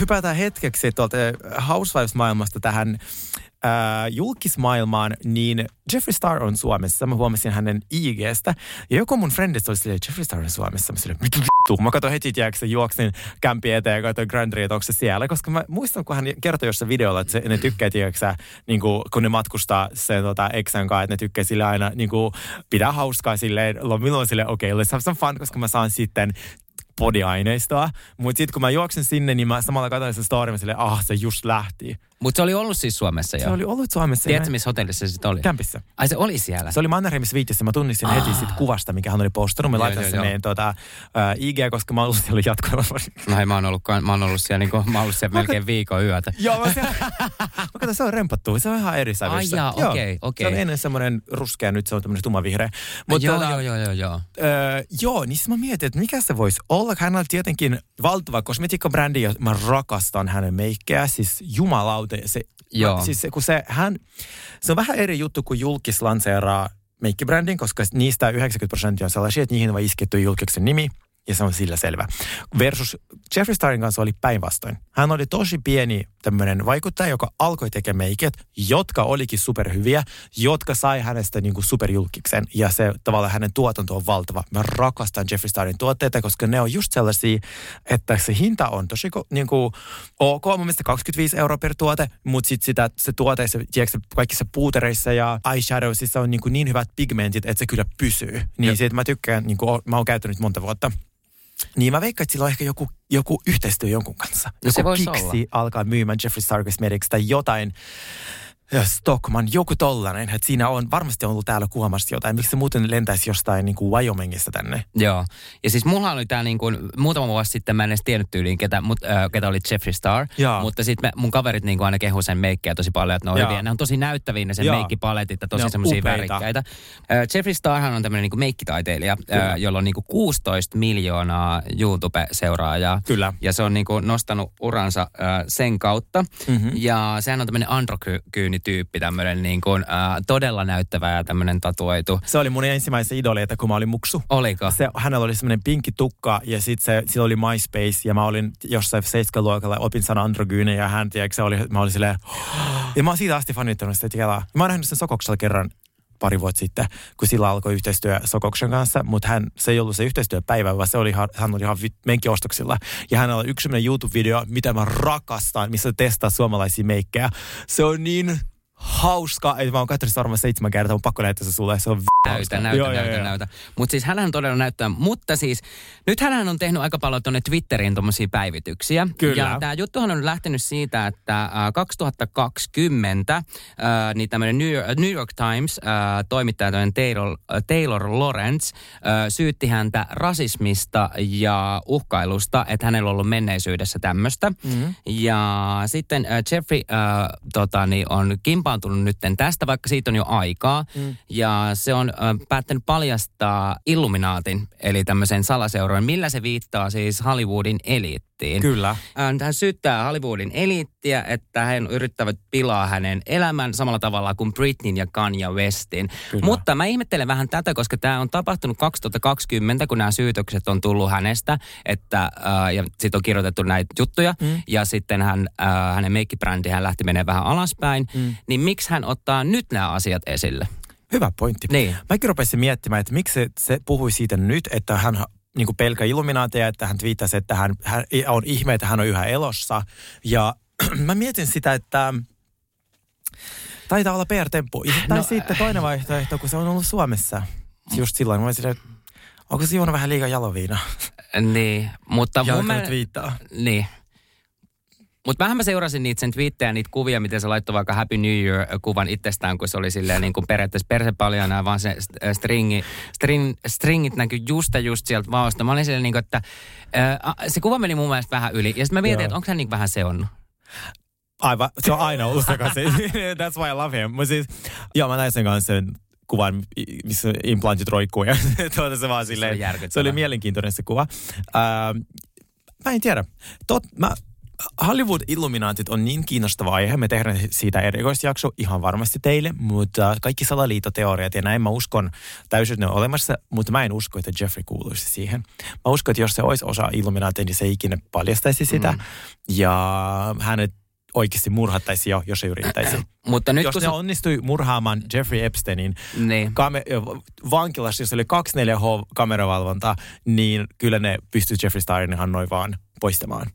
hypätään hetkeksi tuolta Housewives-maailmasta tähän äh, julkismaailmaan, niin Jeffree Star on Suomessa. Mä huomasin hänen IGstä. Ja joku mun friendista oli silleen, Jeffree Star on Suomessa. Mä silleen, mitä vittu? Mä katsoin heti, tiedätkö, juoksin kämpi eteen ja katsoin Grand että onko se siellä. Koska mä muistan, kun hän kertoi jossain videolla, että se, ne tykkää, tiedätkö, niin kuin, kun ne matkustaa sen tota, eksän kanssa, että ne tykkää sille aina niin kuin, pitää hauskaa silleen, milloin silleen, okei, okay, let's have some fun, koska mä saan sitten podiaineistoa. Mutta sitten kun mä juoksen sinne, niin mä samalla katsoin sen story, silleen, ah, se just lähti. Mutta se oli ollut siis Suomessa jo? Se oli ollut Suomessa. Tiedätkö, missä hotellissa se sitten oli? Kämpissä. Ai se oli siellä? Se oli Mannerheimissa viitissä. Mä tunnistin ah. heti siitä kuvasta, mikä hän oli postannut. Mä laitan sen meidän tuota, uh, IG, koska mä oon ollut siellä jatkuvasti. No hei, mä oon ollut, mä oon ollut siellä, niin kuin, mä oon ollut siellä melkein viikon yötä. Joo, mä, siellä, mä katson, se on rempattu. Se on ihan eri sävyssä. Ai okei, okei. Okay, okay. Se on ennen semmoinen ruskea, nyt se on tämmöinen tumavihreä. Mut, joo, tuota, joo, joo, joo, joo. Öö, joo, niin mä mietin, että mikä se voisi olla. Hän on tietenkin valtava kosmetiikkabrändi ja mä rakastan hänen meikkejä. Siis jumalauta, se Joo. Siis se, kun se, hän, se on vähän eri juttu kuin julkis lanseeraa meikkibrändin, koska niistä 90 prosenttia on sellaisia, että niihin on isketty julkiksen nimi – ja se on sillä selvä. Versus Jeffrey Starin kanssa oli päinvastoin. Hän oli tosi pieni tämmöinen vaikuttaja, joka alkoi tekemään meiket, jotka olikin superhyviä, jotka sai hänestä niin kuin superjulkiksen. Ja se tavallaan hänen tuotanto on valtava. Mä rakastan Jeffrey Starin tuotteita, koska ne on just sellaisia, että se hinta on tosi niin kuin, ok, mun mielestä 25 euroa per tuote, mutta sitten sitä, se tuote, se, tiedätkö, kaikissa puutereissa ja eyeshadowsissa on niin, kuin niin hyvät pigmentit, että se kyllä pysyy. Niin siitä mä tykkään, niin kuin, mä oon käyttänyt monta vuotta. Niin mä veikkaan, että sillä on ehkä joku, joku yhteistyö jonkun kanssa. No joku se voisi olla. alkaa myymään Jeffrey Star Cosmetics tai jotain Stockman, joku tollanen, että siinä on varmasti ollut täällä kuvaamassa jotain. Miksi se muuten lentäisi jostain niin kuin Wyomingista tänne? Joo. Ja siis mulla oli tää niin kuin, muutama vuosi sitten, mä en edes tiennyt tyyliin, ketä, mut, äh, ketä oli Jeffrey Star. Joo. Mutta sitten mun kaverit niin kuin aina kehu sen meikkejä tosi paljon, että ne on Joo. hyviä. Ne on tosi näyttäviä ne sen meikkipaletit ja tosi semmoisia värikkäitä. Äh, Jeffrey Starhan on tämmöinen niin kuin meikkitaiteilija, äh, jolla on niin kuin 16 miljoonaa YouTube-seuraajaa. Kyllä. Ja se on niin kuin nostanut uransa äh, sen kautta. Mm-hmm. Ja sehän on tämmöinen androkyyni tyyppi, tämmöinen niin kuin, äh, todella näyttävä ja tämmöinen tatuoitu. Se oli mun ensimmäisen idoleita, kun mä olin muksu. Oliko? Se, hänellä oli semmoinen pinkki tukka ja sitten se, sillä oli MySpace ja mä olin jossain 7-luokalla, opin sana androgyne ja hän, tiedätkö, se oli, mä olin silleen, [GASPS] ja mä oon siitä asti fanittanut sitä kelaa. Mä oon nähnyt sen Sokoksella kerran pari vuotta sitten, kun sillä alkoi yhteistyö Sokoksen kanssa, mutta hän, se ei ollut se yhteistyöpäivä, vaan se oli, hän oli ihan menkkiostoksilla. Ja hänellä oli yksi YouTube-video, mitä mä rakastan, missä testaa suomalaisia meikkejä. Se on niin hauska. Ei, mä oon katsonut sitä varmaan seitsemän kertaa, mutta pakko näyttää se sulle. Se on v- Näytä, hauska. näytä, Joo, näytä, joo, näytä. Mutta siis hänhän todella näyttää. Mutta siis, nyt hän on tehnyt aika paljon tuonne Twitteriin tuommoisia päivityksiä. Kyllä. Ja tämä juttuhan on lähtenyt siitä, että äh, 2020 äh, niin tämmöinen New York, New York Times äh, toimittaja Taylor, Taylor Lawrence äh, syytti häntä rasismista ja uhkailusta, että hänellä on ollut menneisyydessä tämmöistä. Mm-hmm. Ja sitten äh, Jeffrey äh, tota, niin on kimpaantunut nyt tästä, vaikka siitä on jo aikaa. Mm. Ja se on äh, päättänyt paljastaa Illuminaatin, eli tämmöisen salaseurojen, millä se viittaa siis Hollywoodin eliittiin. Kyllä. Äh, Hän syyttää Hollywoodin eliittiä, että he yrittävät pilaa hänen elämän samalla tavalla kuin Britneyn ja Kanye Westin. Kyllä. Mutta mä ihmettelen vähän tätä, koska tämä on tapahtunut 2020, kun nämä syytökset on tullut hänestä, että, äh, ja sitten on kirjoitettu näitä juttuja, mm. ja sitten hän, äh, hänen meikkibrändi, hän lähti menemään vähän alaspäin, mm. niin miksi hän ottaa nyt nämä asiat esille? Hyvä pointti. Niin. Mäkin rupesin miettimään, että miksi se, se puhui siitä nyt, että hän niin kuin pelkä illuminaateja, että hän twiittasi, että hän, hän on ihme, että hän on yhä elossa. Ja [CLEARS THROAT] mä mietin sitä, että taitaa olla PR-temppu. Ja, tai No, sitten toinen vaihtoehto, kun se on ollut Suomessa. Just silloin mä olisin, että onko se juonut vähän liikaa jaloviina? Niin, mutta Ja mun mielestä... Niin. Mutta vähän mä seurasin niitä sen twiittejä, niitä kuvia, miten se laittoi vaikka Happy New Year-kuvan itsestään, kun se oli silleen niin kuin periaatteessa persepaljana, vaan se st- stringi, string, stringit näkyi just ja just sieltä vaosta. Mä olin silleen niin kuin, että äh, se kuva meni mun mielestä vähän yli. Ja sitten mä mietin, Joo. että onko hän niin vähän seonnut. Aivan, se on aina sekaisin. [LAUGHS] That's why I love him. Mutta siis, joo, mä näin sen kanssa sen kuvan, missä implantit roikkuu. Ja [LAUGHS] tuota se vaan silleen, järkyttävää. se oli mielenkiintoinen se kuva. Ähm, mä en tiedä. Tot, mä, Hollywood Illuminaatit on niin kiinnostava aihe. Me tehdään siitä erikoisjakso ihan varmasti teille, mutta kaikki salaliitoteoriat ja näin mä uskon täysin ne on olemassa, mutta mä en usko, että Jeffrey kuuluisi siihen. Mä uskon, että jos se olisi osa Illuminaatia, niin se ei ikinä paljastaisi sitä. Mm. Ja hänet oikeasti murhattaisi jo, jos se yrittäisi. [CLEARS THROAT] Mutta nyt jos kun ne se... onnistui murhaamaan Jeffrey Epsteinin Niin. kame- vankilassa, jossa oli 24H-kameravalvonta, niin kyllä ne pystyy Jeffrey Starin ihan noin vaan poistamaan.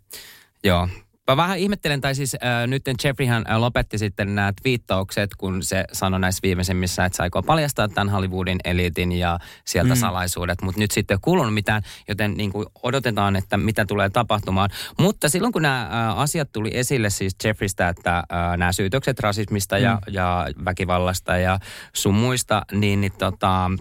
Joo. Mä vähän ihmettelen, tai siis äh, nyt Jeffreyhän äh, lopetti sitten nämä twiittaukset, kun se sanoi näissä viimeisimmissä, että se aikoo paljastaa tämän Hollywoodin eliitin ja sieltä mm. salaisuudet, mutta nyt sitten ei kuulunut mitään, joten niin kuin odotetaan, että mitä tulee tapahtumaan. Mutta silloin kun nämä äh, asiat tuli esille siis Jeffreystä, että äh, nämä syytökset rasismista mm. ja, ja väkivallasta ja sun muista, niin, niin tota,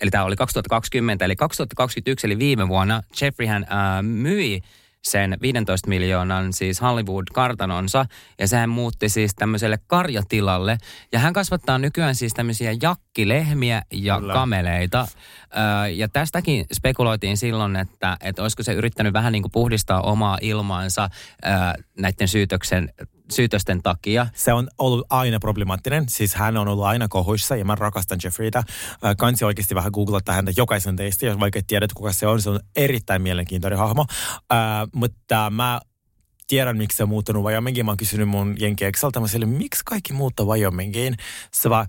eli tämä oli 2020, eli 2021 eli viime vuonna Jeffreyhän äh, myi sen 15 miljoonan siis Hollywood-kartanonsa ja sehän muutti siis tämmöiselle karjatilalle. Ja hän kasvattaa nykyään siis tämmöisiä jakkilehmiä ja Kyllä. kameleita. Öö, ja tästäkin spekuloitiin silloin, että, että olisiko se yrittänyt vähän niin kuin puhdistaa omaa ilmaansa öö, näiden syytöksen, syytösten takia. Se on ollut aina problemaattinen. Siis hän on ollut aina kohuissa ja mä rakastan Jeffreytä. Äh, Kansi oikeasti vähän googlata häntä jokaisen teistä, jos vaikka tiedät kuka se on. Se on erittäin mielenkiintoinen hahmo. Äh, mutta mä tiedän, miksi se on muuttanut Wyomingiin. Mä oon kysynyt mun jenkieksalta. Mä sille, miksi kaikki muuttaa Wyomingiin? Se vaan,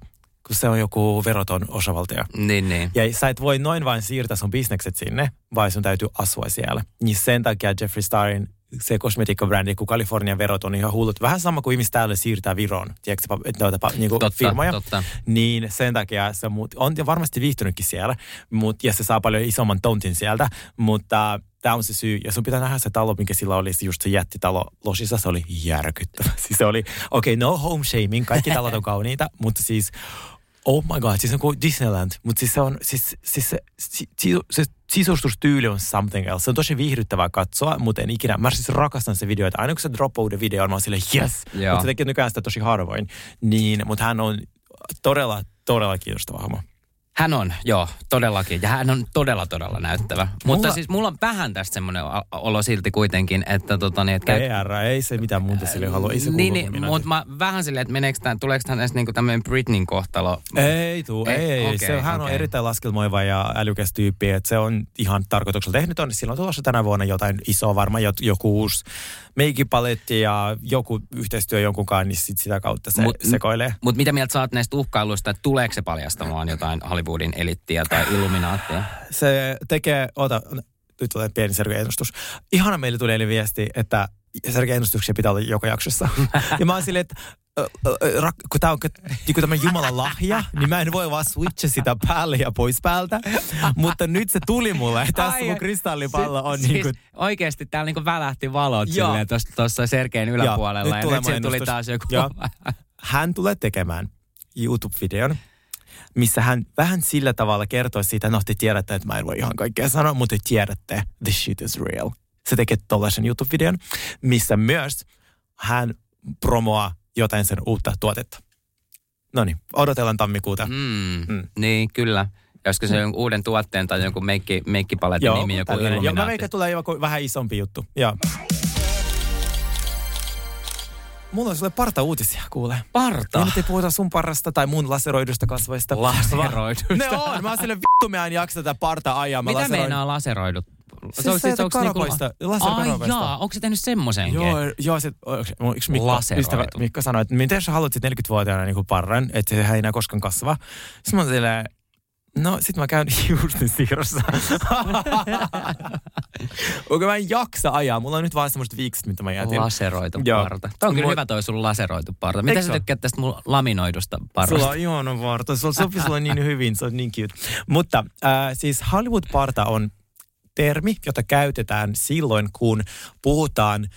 kun se on joku veroton osavaltio. Niin, niin. Ja sä et voi noin vain siirtää sun bisnekset sinne, vaan sun täytyy asua siellä. Niin sen takia Jeffree Starin se kosmetiikkabrändi, kun Kalifornian verot on ihan hullut. Vähän sama kuin ihmiset täällä siirtää Viroon, tiedätkö, noita pa- niinku Totta, firmoja. totta. Niin sen takia se on varmasti viihtynytkin siellä, mut, ja se saa paljon isomman tontin sieltä, mutta tämä on se syy. Ja sun pitää nähdä se talo, mikä sillä oli, se just se jättitalo Losissa, se oli järkyttävä. [LAUGHS] Siis se oli, okei, okay, no home shaming, kaikki talot on kauniita, mutta siis Oh my god, siis on kuin Disneyland, mutta siis se on, siis, siis se, si, si, se sisustustyyli on something else. Se on tosi viihdyttävää katsoa, mutta en ikinä, mä siis rakastan se video, että aina kun se droppaa uuden videon, mä oon silleen yes, mutta se tekee nykyään sitä tosi harvoin. Niin, mutta hän on todella, todella kiinnostava hahmo. Hän on, joo, todellakin. Ja hän on todella, todella näyttävä. Mutta Mulla- siis mulla on vähän tästä semmoinen olo silti kuitenkin, että tota niin, että PR, ei se mitään muuta sille halua, ei se niin, kuulu niin, mutta mä vähän silleen, että meneekö tämän, tuleeko tämä niinku tämmöinen Britneyn kohtalo? Ei tuu, ei, Ei, ei. okei, se, hän on okei. erittäin laskelmoiva ja älykäs tyyppi, että se on ihan tarkoituksella tehnyt on. Sillä on tulossa tänä vuonna jotain isoa, varmaan joku uusi meikipaletti ja joku yhteistyö jonkun kanssa, niin sit sitä kautta se Mut- sekoilee. Mutta mitä mieltä oot näistä uhkailuista, että tuleeko se paljastamaan jotain Hollywoodin elittiä tai illuminaattia? Se tekee, ota, nyt tulee pieni Sergei-ennustus. Ihana meille tuli eilen viesti, että Sergei-ennustuksia pitää olla joka jaksossa. ja mä oon silleen, että kun tämä on niin tämä Jumalan lahja, niin mä en voi vaan switcha sitä päälle ja pois päältä. Mutta nyt se tuli mulle. Tässä Ai, mun kristallipallo on siis, niin kuin... Oikeasti täällä niin kuin välähti valot silleen tuossa Sergeen yläpuolella. Joo, nyt, ja nyt se tuli taas joku... Joo. [LAUGHS] Hän tulee tekemään YouTube-videon, missä hän vähän sillä tavalla kertoo siitä, no te tiedätte, että mä en voi ihan kaikkea sanoa, mutta te tiedätte, the shit is real. Se tekee tollaisen YouTube-videon, missä myös hän promoaa jotain sen uutta tuotetta. No niin, odotellaan tammikuuta. Mm, mm. Niin, kyllä. Olisiko se jonkun uuden tuotteen tai jonkun meikki, meikkipaletin Joo, nimi, joku? Joo, mä tulee joku vähän isompi juttu. Joo. Mulla on sulle parta-uutisia, kuule. Parta? Ja nyt ei puhuta sun parasta tai mun laseroidusta kasvoista. Laseroidusta? Ne on. Mä oon sille vittu, mä en jaksa tätä parta ajaa. Mitä laseroid... meinaa laseroidut? Siis se on siis onko niinku... Ai jaa, onko se tehnyt semmoisen? Joo, joo se, yksi Mikko, ystävä, Mikko sanoi, että miten sä haluat 40-vuotiaana niin parran, että se ei enää koskaan kasva. Sitten mä oon silleen, No, sit mä käyn [LAUGHS] juustin siirrossa. [LAUGHS] Onko mä en jaksa ajaa. Mulla on nyt vaan semmoista viikset, mitä mä jätin. Laseroitu Joo. parta. Tämä on kyllä Mut... hyvä toi sun laseroitu parta. Mitä sä tykkäät tästä mun laminoidusta partasta? Sulla on ihana parta. Sulla sopii sulla niin hyvin. Se on niin cute. Mutta äh, siis Hollywood-parta on termi, jota käytetään silloin, kun puhutaan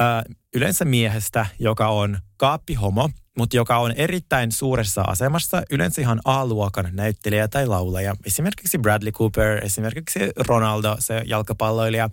äh, yleensä miehestä, joka on kaappihomo, mutta joka on erittäin suuressa asemassa, yleensä ihan A-luokan näyttelijä tai laulaja. Esimerkiksi Bradley Cooper, esimerkiksi Ronaldo, se jalkapalloilija.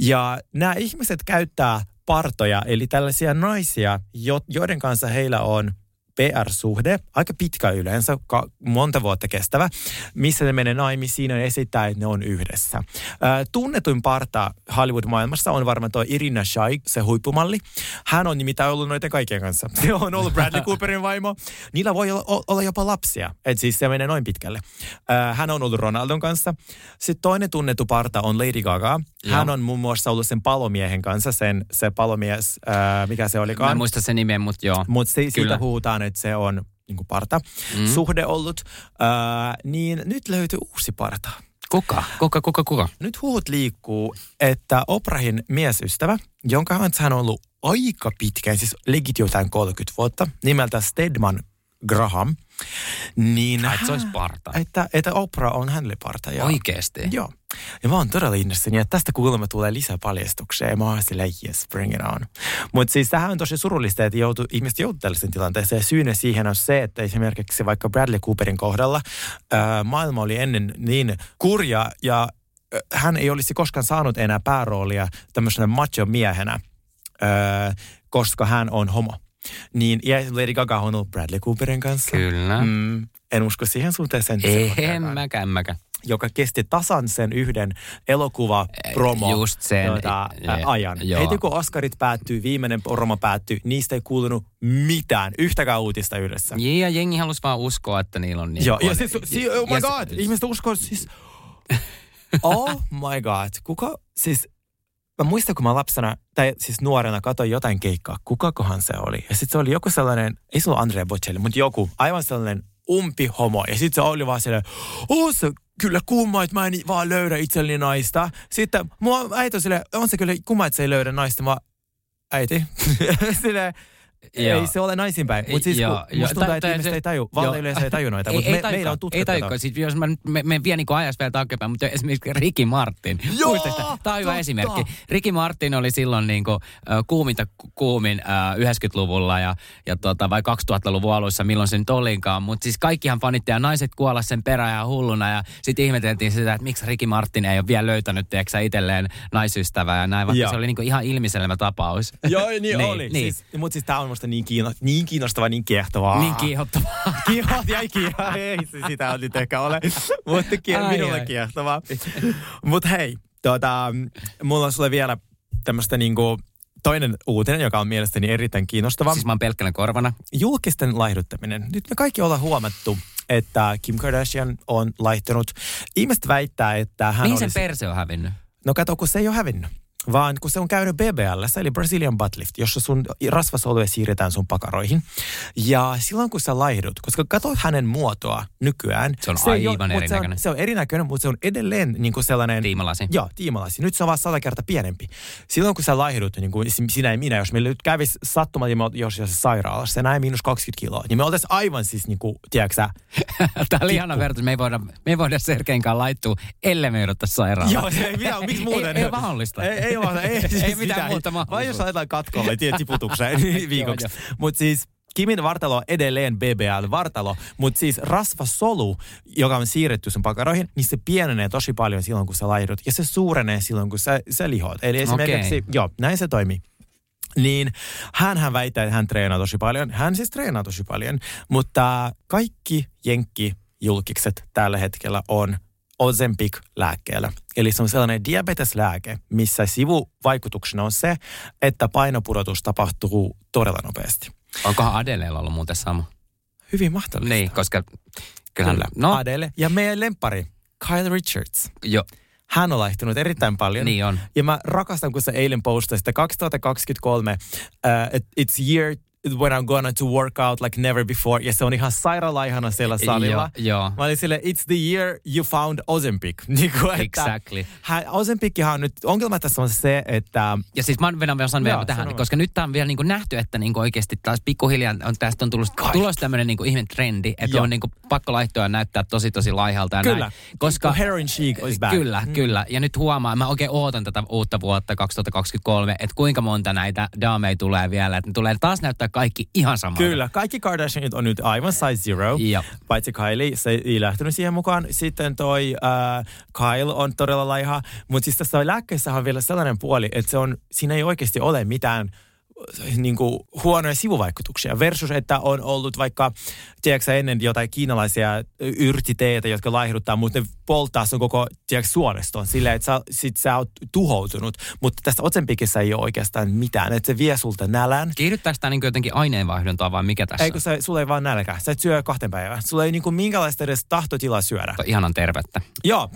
Ja nämä ihmiset käyttää partoja, eli tällaisia naisia, joiden kanssa heillä on PR-suhde, aika pitkä yleensä, ka- monta vuotta kestävä, missä ne menee naimisiin ja esittää, että ne on yhdessä. Ää, tunnetuin parta Hollywood-maailmassa on varmaan tuo Irina Shayk, se huippumalli. Hän on nimittäin ollut noiden kaikkien kanssa. Se on ollut Bradley [LAUGHS] Cooperin vaimo. Niillä voi olla, olla jopa lapsia, että siis se menee noin pitkälle. Ää, hän on ollut Ronaldon kanssa. Sitten toinen tunnettu parta on Lady Gaga. Hän on muun muassa ollut sen palomiehen kanssa, sen, se palomies, ää, mikä se olikaan. Mä en muista sen nimen, mutta joo. Mutta siitä puhutaan, että se on niin kuin parta mm. suhde ollut, ää, niin nyt löytyy uusi parta. Kuka? Kuka, kuka, kuka? Nyt huut liikkuu, että Oprahin miesystävä, jonka hän on ollut aika pitkään, siis legit jotain 30 vuotta, nimeltä Stedman Graham, niin... Ai, että se olisi parta. Että, että Oprah on hänelle parta. Ja, Oikeesti? Joo. Ja mä oon todella innoissani, että tästä kuulemma tulee lisää paljastuksia. Ja mä oon silleen, yes, bring it on. Mutta siis tähän on tosi surullista, että joutu, ihmiset joutuu tällaisen tilanteeseen. Ja syynä siihen on se, että esimerkiksi vaikka Bradley Cooperin kohdalla ää, maailma oli ennen niin kurja ja hän ei olisi koskaan saanut enää pääroolia tämmöisenä macho-miehenä, ää, koska hän on homo. Niin, ja Lady Gaga on ollut Bradley Cooperin kanssa. Kyllä. Mm, en usko siihen suhteeseen. En mäkään, mäkään joka kesti tasan sen yhden elokuva promo Just sen, tuota, ä, ajan. Joo. Heti kun Oscarit päättyy, viimeinen promo päättyy, niistä ei kuulunut mitään, yhtäkään uutista yhdessä. Ja jengi halusi vaan uskoa, että niillä on niin. Joo, ja siis, si, oh my ja god, s- ihmiset uskoo siis, [LAUGHS] oh my god, kuka, siis mä muistan, kun mä lapsena, tai siis nuorena katsoin jotain keikkaa, kukakohan se oli. Ja sitten se oli joku sellainen, ei se ollut Andrea Bocelli, mutta joku, aivan sellainen umpi homo. Ja sitten se oli vaan silleen, oh se kyllä kumma, että mä en vaan löydä itselleni naista. Sitten mua äiti on silleen, on se kyllä kumma, että se ei löydä naista. Mä, äiti. [LAUGHS] silleen, Joo. Ei se ole naisinpäin, mutta siis joo, musta joo, tuntuu, että ihmiset ei taju, valtayleisö ei taju noita, mutta me, meillä on tutkittu. Ei tajukaan, siis jos mä nyt me, me vielä niin ajassa vielä taaksepäin, mutta esimerkiksi Ricky Martin. Joo, Tämä on hyvä esimerkki. Ricky Martin oli silloin niin kuin, kuuminta kuumin uh, 90-luvulla ja, ja tota, vai 2000-luvun alussa, milloin se nyt olinkaan. Mutta siis kaikkihan fanitti ja naiset kuolla sen perään ja hulluna ja sitten ihmeteltiin sitä, että miksi Ricky Martin ei ole vielä löytänyt, tiedätkö itselleen naisystävää ja näin, vaikka Joo. se oli niin kuin ihan ilmiselmä tapaus. Joo, niin, [LAUGHS] niin oli. Niin. Siis, mutta siis tämä on musta niin, kiinno, niin kiinnostavaa, niin kiehtovaa. Niin kiihottavaa. [LAUGHS] Kiihot ja kiihot. Ei sitä nyt ehkä ole. Mutta kie, minulle ai. kiehtovaa. Mutta hei, tuota, mulla on sulle vielä tämmöistä niinku toinen uutinen, joka on mielestäni erittäin kiinnostava. Siis mä oon pelkkänä korvana. Julkisten laihduttaminen. Nyt me kaikki ollaan huomattu, että Kim Kardashian on laihtunut. Ihmiset väittää, että hän Mihin olisi... sen perse on hävinnyt? No kato, kun se ei ole hävinnyt vaan kun se on käynyt BBL, eli Brazilian Butt Lift, jossa sun rasvasoluja siirretään sun pakaroihin. Ja silloin kun sä laihdut, koska katsot hänen muotoa nykyään. Se on ei aivan ole- mut Se on, erinäköinen. se on erinäköinen, mutta se on edelleen niin kuin sellainen... Tiimalasi. Joo, tiimalasi. Nyt se on vaan sata kertaa pienempi. Silloin kun sä laihdut, niin kuin sinä ja minä, jos meillä nyt kävisi sattumalta, jos jos sairaalassa, se näin miinus 20 kiloa, niin me oltaisiin aivan siis, niin kuin, tiedätkö sä, [LAUGHS] Tämä oli ihana vertaus. Me ei voida, me ei voida Sergeinkaan laittua, ellei me jouduttaisi sairaalaan. Joo, se ei mitään, miksi [LAUGHS] muuten? Ei, ei mahdollista. Ei, ei, mahdollista, ei, Ei siis mitään muuta Vai jos mahdollisuutta. laitetaan katkolle, tiedät, tiputukseen [LAUGHS] viikoksi. Joo, Mutta siis Kimin vartalo on edelleen BBL-vartalo, mutta siis rasvasolu, joka on siirretty sun pakaroihin, niin se pienenee tosi paljon silloin, kun sä laihdut, ja se suurenee silloin, kun sä, sä lihot. Eli esimerkiksi, Okei. joo, näin se toimii. Niin hän, hän väittää, että hän treenaa tosi paljon. Hän siis treenaa tosi paljon, mutta kaikki jenkki-julkikset tällä hetkellä on Ozempic-lääkkeellä. Eli se on sellainen diabeteslääke, missä sivuvaikutuksena on se, että painopudotus tapahtuu todella nopeasti. Onkohan Adeleella ollut muuten sama? Hyvin mahdollista. Niin, koska kyllähän... Kyllä. No, Adele. Ja meidän lempari, Kyle Richards. jo, Hän on laihtunut erittäin paljon. niin on. Ja mä rakastan, kun sä eilen postasit, että 2023, uh, it's year when I'm gonna to work out like never before. Ja se on ihan sairaalaihana siellä salilla. Joo, joo. Mä olin silleen, it's the year you found Ozempic. [LAUGHS] Niin kuin, että Exactly. hän, Ozempichan on nyt, ongelma tässä on se, että Ja siis mä vedän vielä vielä tähän, koska nyt tää on vielä niin kuin nähty, että niin kuin oikeasti taas pikkuhiljaa on, tästä on tullut, tulossa tämmöinen niin kuin ihme trendi, että Joo. on niin kuin pakko laittua ja näyttää tosi tosi laihalta ja Kyllä. näin. Koska, Heroin chic is back. Kyllä, mm. kyllä. Ja nyt huomaan, mä oikein ootan tätä uutta vuotta 2023, että kuinka monta näitä daameja tulee vielä, että ne tulee taas näyttää kaikki ihan samalta. Kyllä, kaikki Kardashianit on nyt aivan size zero. Joo. Paitsi Kylie, se ei lähtenyt siihen mukaan. Sitten toi äh, Kyle on todella laiha. Mutta siis tässä lääkkeessä on vielä sellainen puoli, että se on, siinä ei oikeasti ole mitään niin kuin, huonoja sivuvaikutuksia versus, että on ollut vaikka, tiedätkö ennen jotain kiinalaisia yrtiteitä, jotka laihduttaa, mutta ne polttaa sun koko, tiedätkö, suoneston silleen, että sä, sit sä oot tuhoutunut. Mutta tässä Ozempicissa ei ole oikeastaan mitään, että se vie sulta nälän. Kiihdyttääkö tämä niin jotenkin aineenvaihduntaa vai mikä tässä Ei, kun sä, sulla ei vaan nälkä. Sä et syö kahteen päivään. Sulla ei niinku minkälaista edes tahtotilaa syödä. on? Ihanan tervettä. Joo.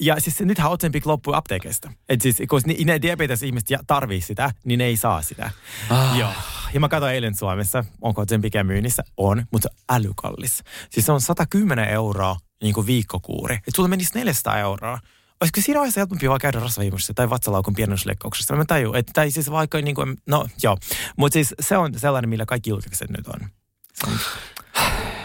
ja siis nythän Ozempic loppui apteekista. Et siis, kun ne, ne diabetes-ihmiset tarvii sitä, niin ne ei saa sitä. Ah. Joo. Ja mä katsoin eilen Suomessa, onko Ozempicia myynnissä. On, mutta se on älykallis. Siis se on 110 euroa niin kuin viikkokuuri. Et sulla menisi 400 euroa. Olisiko siinä vaiheessa helpompi vaan käydä rasvahimuksessa tai vatsalaukun pienennysleikkauksessa? Mä tajun, että tai siis vaikka niin kuin, no joo. Mutta siis se on sellainen, millä kaikki julkiset nyt on.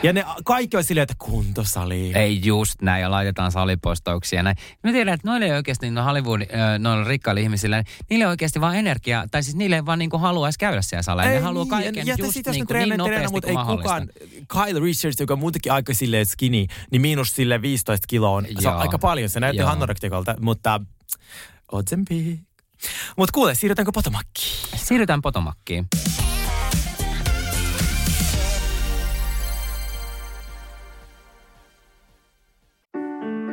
Ja ne kaikki on silleen, että kuntosali. Ei just näin, ja laitetaan salipostauksia ja näin. Mä tiedän, että noille ei oikeasti, no Hollywood, noilla rikkailla ihmisillä, niille ei oikeasti vaan energiaa, tai siis niille ei vaan niinku haluaisi käydä siellä salilla. Ne haluaa kaiken ja just sit niinku niin nopeasti mutta kuin ei kukaan, Kyle Richards, joka on muutenkin aika silleen skinny, niin miinus sille 15 kiloa on, se on aika paljon, se näyttää anorektikolta, mutta Ozempic. Mutta kuule, siirrytäänkö Potomackiin? Siirrytään Potomakkiin.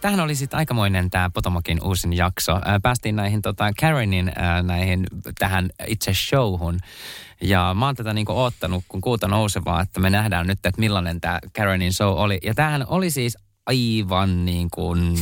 Tähän oli sitten aikamoinen tämä Potomakin uusin jakso. Ää, päästiin näihin tota, Karenin näihin, tähän itse showhun. Ja mä oon tätä niinku oottanut, kun kuuta nousevaa, että me nähdään nyt, että millainen tämä Karenin show oli. Ja tämähän oli siis aivan niin kuin,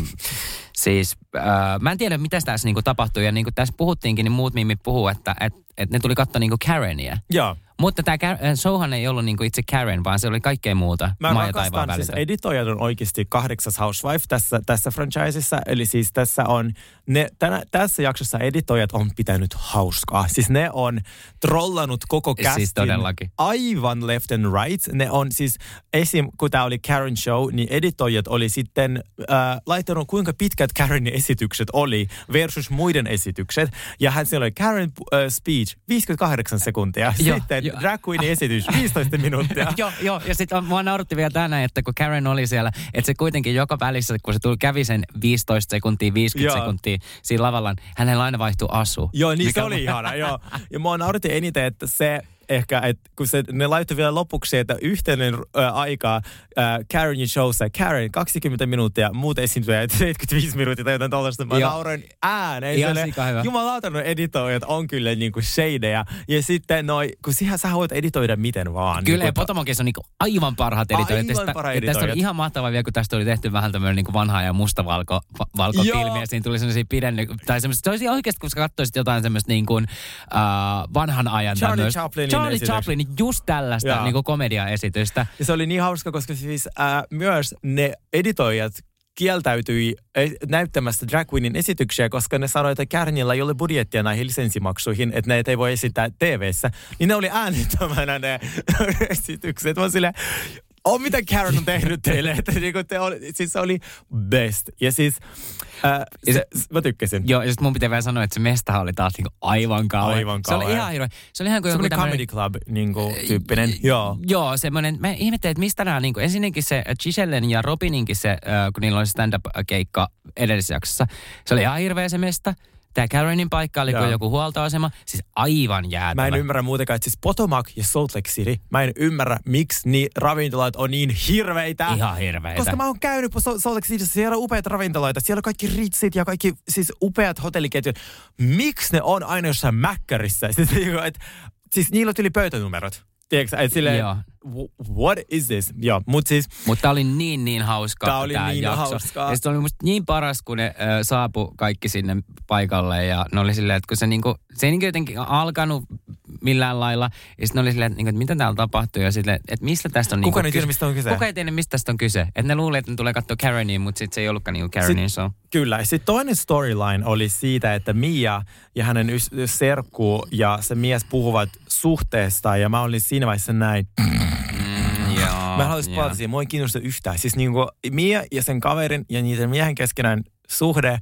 siis ää, mä en tiedä, mitä tässä niinku tapahtui. Ja niin kuin tässä puhuttiinkin, niin muut mimit puhuu, että et, et ne tuli katsoa niinku Karenia. Joo. Mutta tämä showhan ei ollut niinku itse Karen, vaan se oli kaikkea muuta. Mä maa ja taivaan rakastan, siis editoijat on oikeasti kahdeksas housewife tässä, tässä franchisessa. Eli siis tässä on, ne, tänä, tässä jaksossa editoijat on pitänyt hauskaa. Siis ne on trollannut koko Siis castin todellakin. aivan left and right. Ne on siis, esim. kun tämä oli Karen show, niin editoijat oli sitten äh, laittanut kuinka pitkät Karenin esitykset oli versus muiden esitykset. Ja hän siellä oli Karen äh, speech speech 58 sekuntia. Sitten joo. drag queenin esitys 15 minuuttia. [LAUGHS] Joo, joo, ja sitten mua nauratti vielä tänään, että kun Karen oli siellä, että se kuitenkin joka välissä, kun se tuli, kävi sen 15 sekuntia, 50 Joo. sekuntia siinä lavalla, niin hänellä aina vaihtui asu. Joo, niin se oli ihana, joo. Ja mua nauratti eniten, että se ehkä, että kun se, ne laittoi vielä lopuksi, että yhteinen äh, aika äh, Karenin showssa, Karen 20 minuuttia, muut esiintyjät [LAUGHS] 75 minuuttia tai jotain tollaista. Mä Joo. nauroin ääneen. Ihan hyvä. Jumalauta, no editoijat on kyllä niinku shadeja. Ja sitten noi, kun siihen sä voit editoida miten vaan. Kyllä, niin ja Potomokissa on niinku aivan parhaat editoijat. Aivan parhaat ja Tästä oli editoijat. ihan mahtavaa vielä, kun tästä oli tehty vähän tämmöinen niinku vanha ja mustavalko va- valko filmi, ja siinä tuli semmoisia pidenny... Tai semmoista, se olisi oikeasti, kun sä katsoisit jotain semmoista niin kuin, uh, vanhan ajan Charlie tämmöistä- Chaplinin Charlie esitys. Chaplin, just tällaista niin komediaesitystä. Ja se oli niin hauska, koska siis äh, myös ne editoijat kieltäytyi eh, näyttämästä drag queenin esityksiä, koska ne sanoi, että Kärnillä ei ole budjettia näihin lisenssimaksuihin, että näitä ei voi esittää TV-ssä. Niin ne oli äänittömänä ne [LAUGHS] esitykset. Mä oon silleen, oh, mitä Karen on tehnyt teille? Että niinku te oli, siis se oli best. Ja siis, äh, Ja se, mä tykkäsin. Joo, ja sitten mun pitää vielä sanoa, että se mestahan oli taas niinku aivan kauhean. Aivan Se oli ihan hirveä. Se oli ihan kuin joku Semmoinen tämmönen- comedy club niinku, tyyppinen. Joo. Joo, semmoinen, mä ihmettelin, että mistä nämä, niin ensinnäkin se Gisellen ja Robininkin se, äh, kun niillä oli stand-up-keikka edellisessä jaksossa, se oli ihan hirveä se mesta. Tämä Karenin paikka oli kuin Joo. joku huoltoasema, siis aivan jäätävä. Mä en ymmärrä muutenkaan, että siis Potomac ja Salt Lake City, mä en ymmärrä, miksi niin ravintolat on niin hirveitä. Ihan hirveitä. Koska mä oon käynyt po- Salt Lake Cityssä, siellä on upeita ravintoloita, siellä on kaikki ritsit ja kaikki siis upeat hotelliketjut. Miksi ne on aina jossain mäkkärissä? [LAUGHS] Siis, niinku, et, siis niillä on yli pöytänumerot. Tiedätkö, että silleen, Joo. What is this? Joo, mut siis, Mutta tää oli niin niin hauska Tää oli tää niin jakso. hauskaa. Ja sit oli musta niin paras, kun ne ö, saapu kaikki sinne paikalle ja ne oli silleen, että kun se niinku, se ei niinku jotenkin alkanut millään lailla. Ja sitten ne oli silleen, että, niinku, että mitä täällä tapahtuu ja silleen, että mistä tästä on Kuka niinku ei tiedä, mistä on kyse? Kuka ei tiedä, mistä tästä on kyse. Että ne luuli, että ne tulee katsoa Kareniin, mutta sitten se ei ollutkaan niinku Karenin show. Kyllä. Sitten toinen storyline oli siitä, että Mia ja hänen serkku ja se mies puhuvat suhteesta. Ja mä olin siinä vaiheessa näin. Mä en haluaisi joo. palata siihen. Mua ei kiinnosta yhtään. Siis niin kuin Mia ja sen kaverin ja niiden miehen keskenään suhde.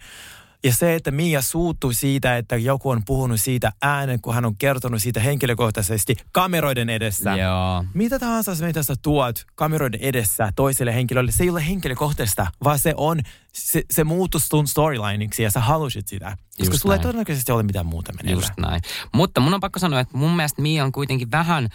Ja se, että Mia suuttui siitä, että joku on puhunut siitä äänen, kun hän on kertonut siitä henkilökohtaisesti kameroiden edessä. Joo. Mitä tahansa mitä sä tuot kameroiden edessä toiselle henkilölle, se ei ole henkilökohtaista, vaan se on, se, se muuttuu sun storylineiksi ja sä halusit sitä. Koska Just sulla ei todennäköisesti ole mitään muuta meneillään. Just näin. Mutta mun on pakko sanoa, että mun mielestä Mia on kuitenkin vähän, äh,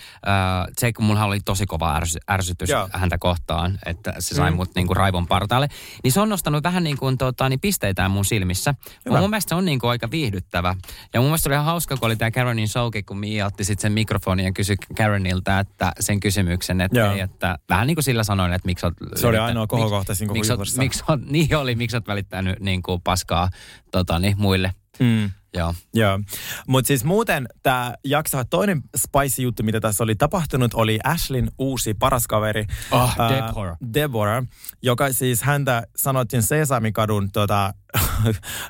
se kun mulla oli tosi kova ärsy, ärsytys Joo. häntä kohtaan, että se sai Mm. mut niinku raivon partaalle, niin se on nostanut vähän niin kuin tota, niin pisteitään mun silmissä. Hyvä. Mun mielestä se on niinku aika viihdyttävä. Ja mun mielestä oli ihan hauska, kun oli tämä Karenin showkin, kun Mia otti sitten sen mikrofonin ja kysyi Karenilta että sen kysymyksen, että, Joo. ei, että vähän niin kuin sillä sanoin, että miksi oot... Se oli ainoa miksi- kohokohta siinä koko miksi miksi oot, [LAUGHS] niin oli, miksi oot välittänyt niin kuin paskaa tota, niin, muille. Mm. Joo. Joo, mutta siis muuten tämä jakso, toinen spicy juttu, mitä tässä oli tapahtunut, oli Ashlyn uusi paras kaveri. Oh, ää, Deborah. Deborah, joka siis häntä sanottiin Sesamikadun tota,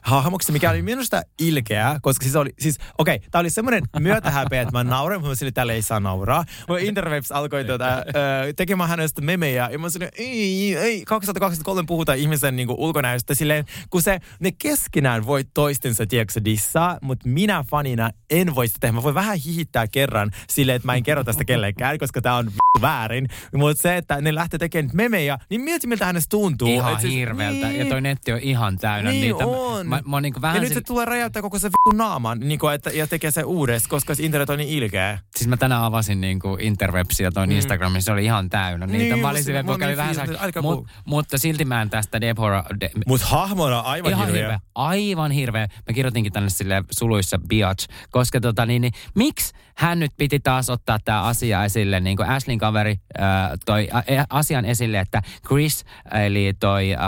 hahmoksi, mikä oli minusta ilkeä, koska siis oli, siis okei, okay, tämä oli semmoinen myötähäpeä, että mä nauroin, mutta sille tälle ei saa nauraa. Mun Interwebs alkoi tota, ö, tekemään hänestä memejä, ja mä sanoin, ei, ei, 2023 puhutaan ihmisen niinku ulkonäöstä silleen, kun se, ne keskenään voi toistensa, tiedätkö, dissaa, mutta minä fanina en voi sitä tehdä. Mä voin vähän hihittää kerran silleen, että mä en kerro tästä kellekään, koska tämä on väärin. Mutta se, että ne lähtee tekemään memejä, niin mieti, miltä hänestä tuntuu. Ihan siis- hirveältä. niin. Ja toi netti on ihan täynnä Niin niitä. on. Mä, mä oon niinku vähän ja nyt se tulee räjäyttää koko se vittu naaman niin kuin, että, ja tekee se uudestaan, koska se internet on niin ilkeä. siis mä tänään avasin niinku interwebsia toin mm. Instagramin, se oli ihan täynnä niitä. Niin, mä olin silleen, vähän saa, mut, mutta silti mä en tästä Deborah, de, Mutta hahmona aivan ihan hirveä. hirveä. Aivan hirveä. Mä kirjoitinkin tänne sille suluissa biatch, koska tota niin, niin miksi hän nyt piti taas ottaa tämä asia esille, niin kuin Ashlyn kaveri äh, toi ä, ä, asian esille, että Chris, eli toi äh,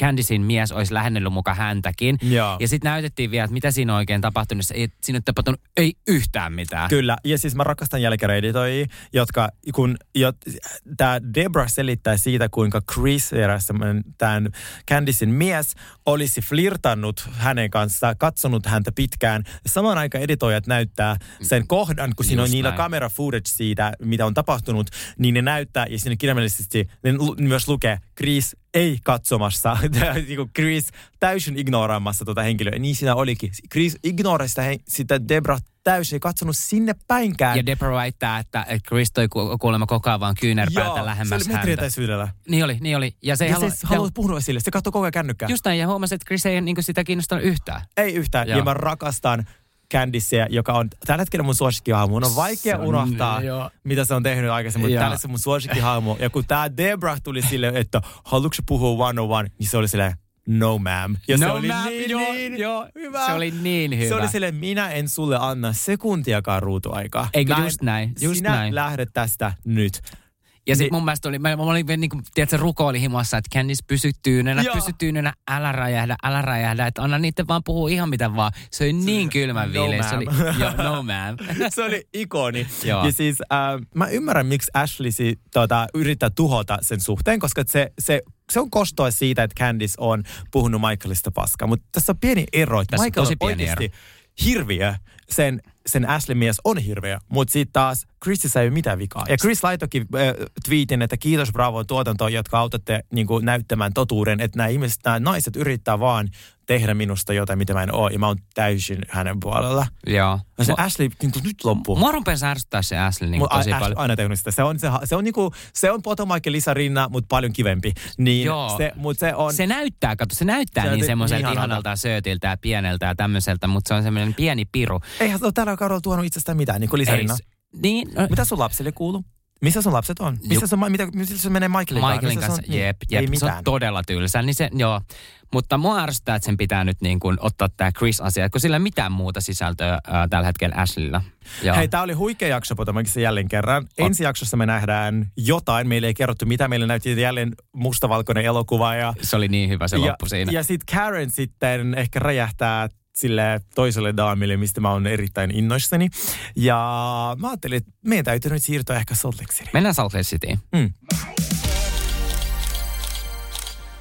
Candicein mies olisi lähennellyt muka häntäkin. Joo. Ja sitten näytettiin vielä, että mitä siinä on oikein tapahtunut. Se Ei, siinä ei tapahtunut ei yhtään mitään. Kyllä, ja siis mä rakastan jälkireeditoijia, jotka, kun jo, tämä Debra selittää siitä, kuinka Chris, tämän Candicein mies, olisi flirtannut hänen kanssaan, katsonut häntä pitkään. Samaan aikaan editoijat näyttää sen kohdan, kun siinä on Just niillä näin. kamera footage siitä, mitä on tapahtunut, niin ne näyttää, ja siinä kirjaimellisesti ne myös lukee Chris ei katsomassa, [LAUGHS] niinku Chris täysin ignoraamassa tuota henkilöä. Niin siinä olikin. Chris ignorasi sitä, sitä Debra täysin, ei katsonut sinne päinkään. Ja Deborah väittää, että Chris toi kuulemma koko ajan vaan kyynärpäätä lähemmäs se oli metriä Niin oli, niin oli. Ja se ei ja halua, se haluaa puhua sille, se katsoi koko ajan kännykkää. Just näin, ja huomasi, että Chris ei niin sitä kiinnostanut yhtään. Ei yhtään, Joo. ja mä rakastan Candice, joka on tällä hetkellä mun suosikkihahmo. Mun on vaikea on, unohtaa, jo. mitä se on tehnyt aikaisemmin, mutta tällä se mun suosikkihahmo. Ja kun tää Debra tuli sille, että haluatko puhua one on one, niin se oli silleen, no ma'am. Ja no se oli ma'am, niin, joo, niin joo, hyvä. Se oli niin hyvä. Se oli silleen, minä en sulle anna sekuntiakaan ruutuaikaa. Eikö just näin, just sinä näin. lähdet tästä nyt. Ja sitten niin. mun mielestä oli, mä, mä olin niin kuin, tiedätkö, rukoili himassa, että Candice pysy tyynenä, pysy tyynenä, älä räjähdä, älä räjähdä, että anna niiden vaan puhua ihan mitä vaan. Se oli niin kylmän no viileä. Se oli, [LAUGHS] jo, no ma'am. [LAUGHS] se oli ikoni. Joo. Ja siis äh, mä ymmärrän, miksi Ashley si, tota, yrittää tuhota sen suhteen, koska se, se se on kostoa siitä, että Candice on puhunut Michaelista paskaa. Mutta tässä on pieni ero, että tässä Michael on tosi pieni ero. hirviö sen sen Ashley mies on hirveä, mutta sitten taas Chrisissä ei ole mitään vikaa. Ja Chris laitokin äh, tweetin, että kiitos Bravo tuotantoon, jotka autatte niin kuin, näyttämään totuuden, että nämä ihmiset, nämä naiset yrittää vaan tehdä minusta jotain, mitä mä en ole, ja mä oon täysin hänen puolella. Joo. Ja se Ma, Ashley niin nyt loppuu. Mua rupeaa ärsyttää se Ashley niin tosi Ash, paljon. Aina tehnyt sitä. Se on, se, se on, niinku, se on Potomac ja Lisa Rinna, mutta paljon kivempi. Niin Joo. Se, mut se, on, se näyttää, kato, se näyttää se niin semmoiselta niin ihanalta söötiltä ja pieneltä ja tämmöiseltä, mutta se on semmoinen pieni piru. Eihän se ole tällä kaudella tuonut itsestään mitään, niin kuin Lisa Rinna. Niin, no, Mitä sun lapsille kuuluu? Missä sun lapset on? Missä sun, mitä, missä se menee Michaelin, Michaelin kanssa? kanssa? Jep, jep. se on todella tylsä. Niin se, joo. Mutta mua ärsyttää, että sen pitää nyt niin kuin ottaa tämä Chris-asia, kun sillä ei mitään muuta sisältöä ää, tällä hetkellä Ashleylla. Joo. Hei, tämä oli huikea jakso Potomacissa jälleen kerran. Ensi jaksossa me nähdään jotain. Meille ei kerrottu mitä. Meille näytti jälleen mustavalkoinen elokuva. Ja, se oli niin hyvä se ja, loppu siinä. Ja sitten Karen sitten ehkä räjähtää sille toiselle daamille, mistä mä oon erittäin innoissani. Ja mä ajattelin, että meidän täytyy nyt siirtyä ehkä Salt Lake City. Mennään Salt Lake Cityin. Mm.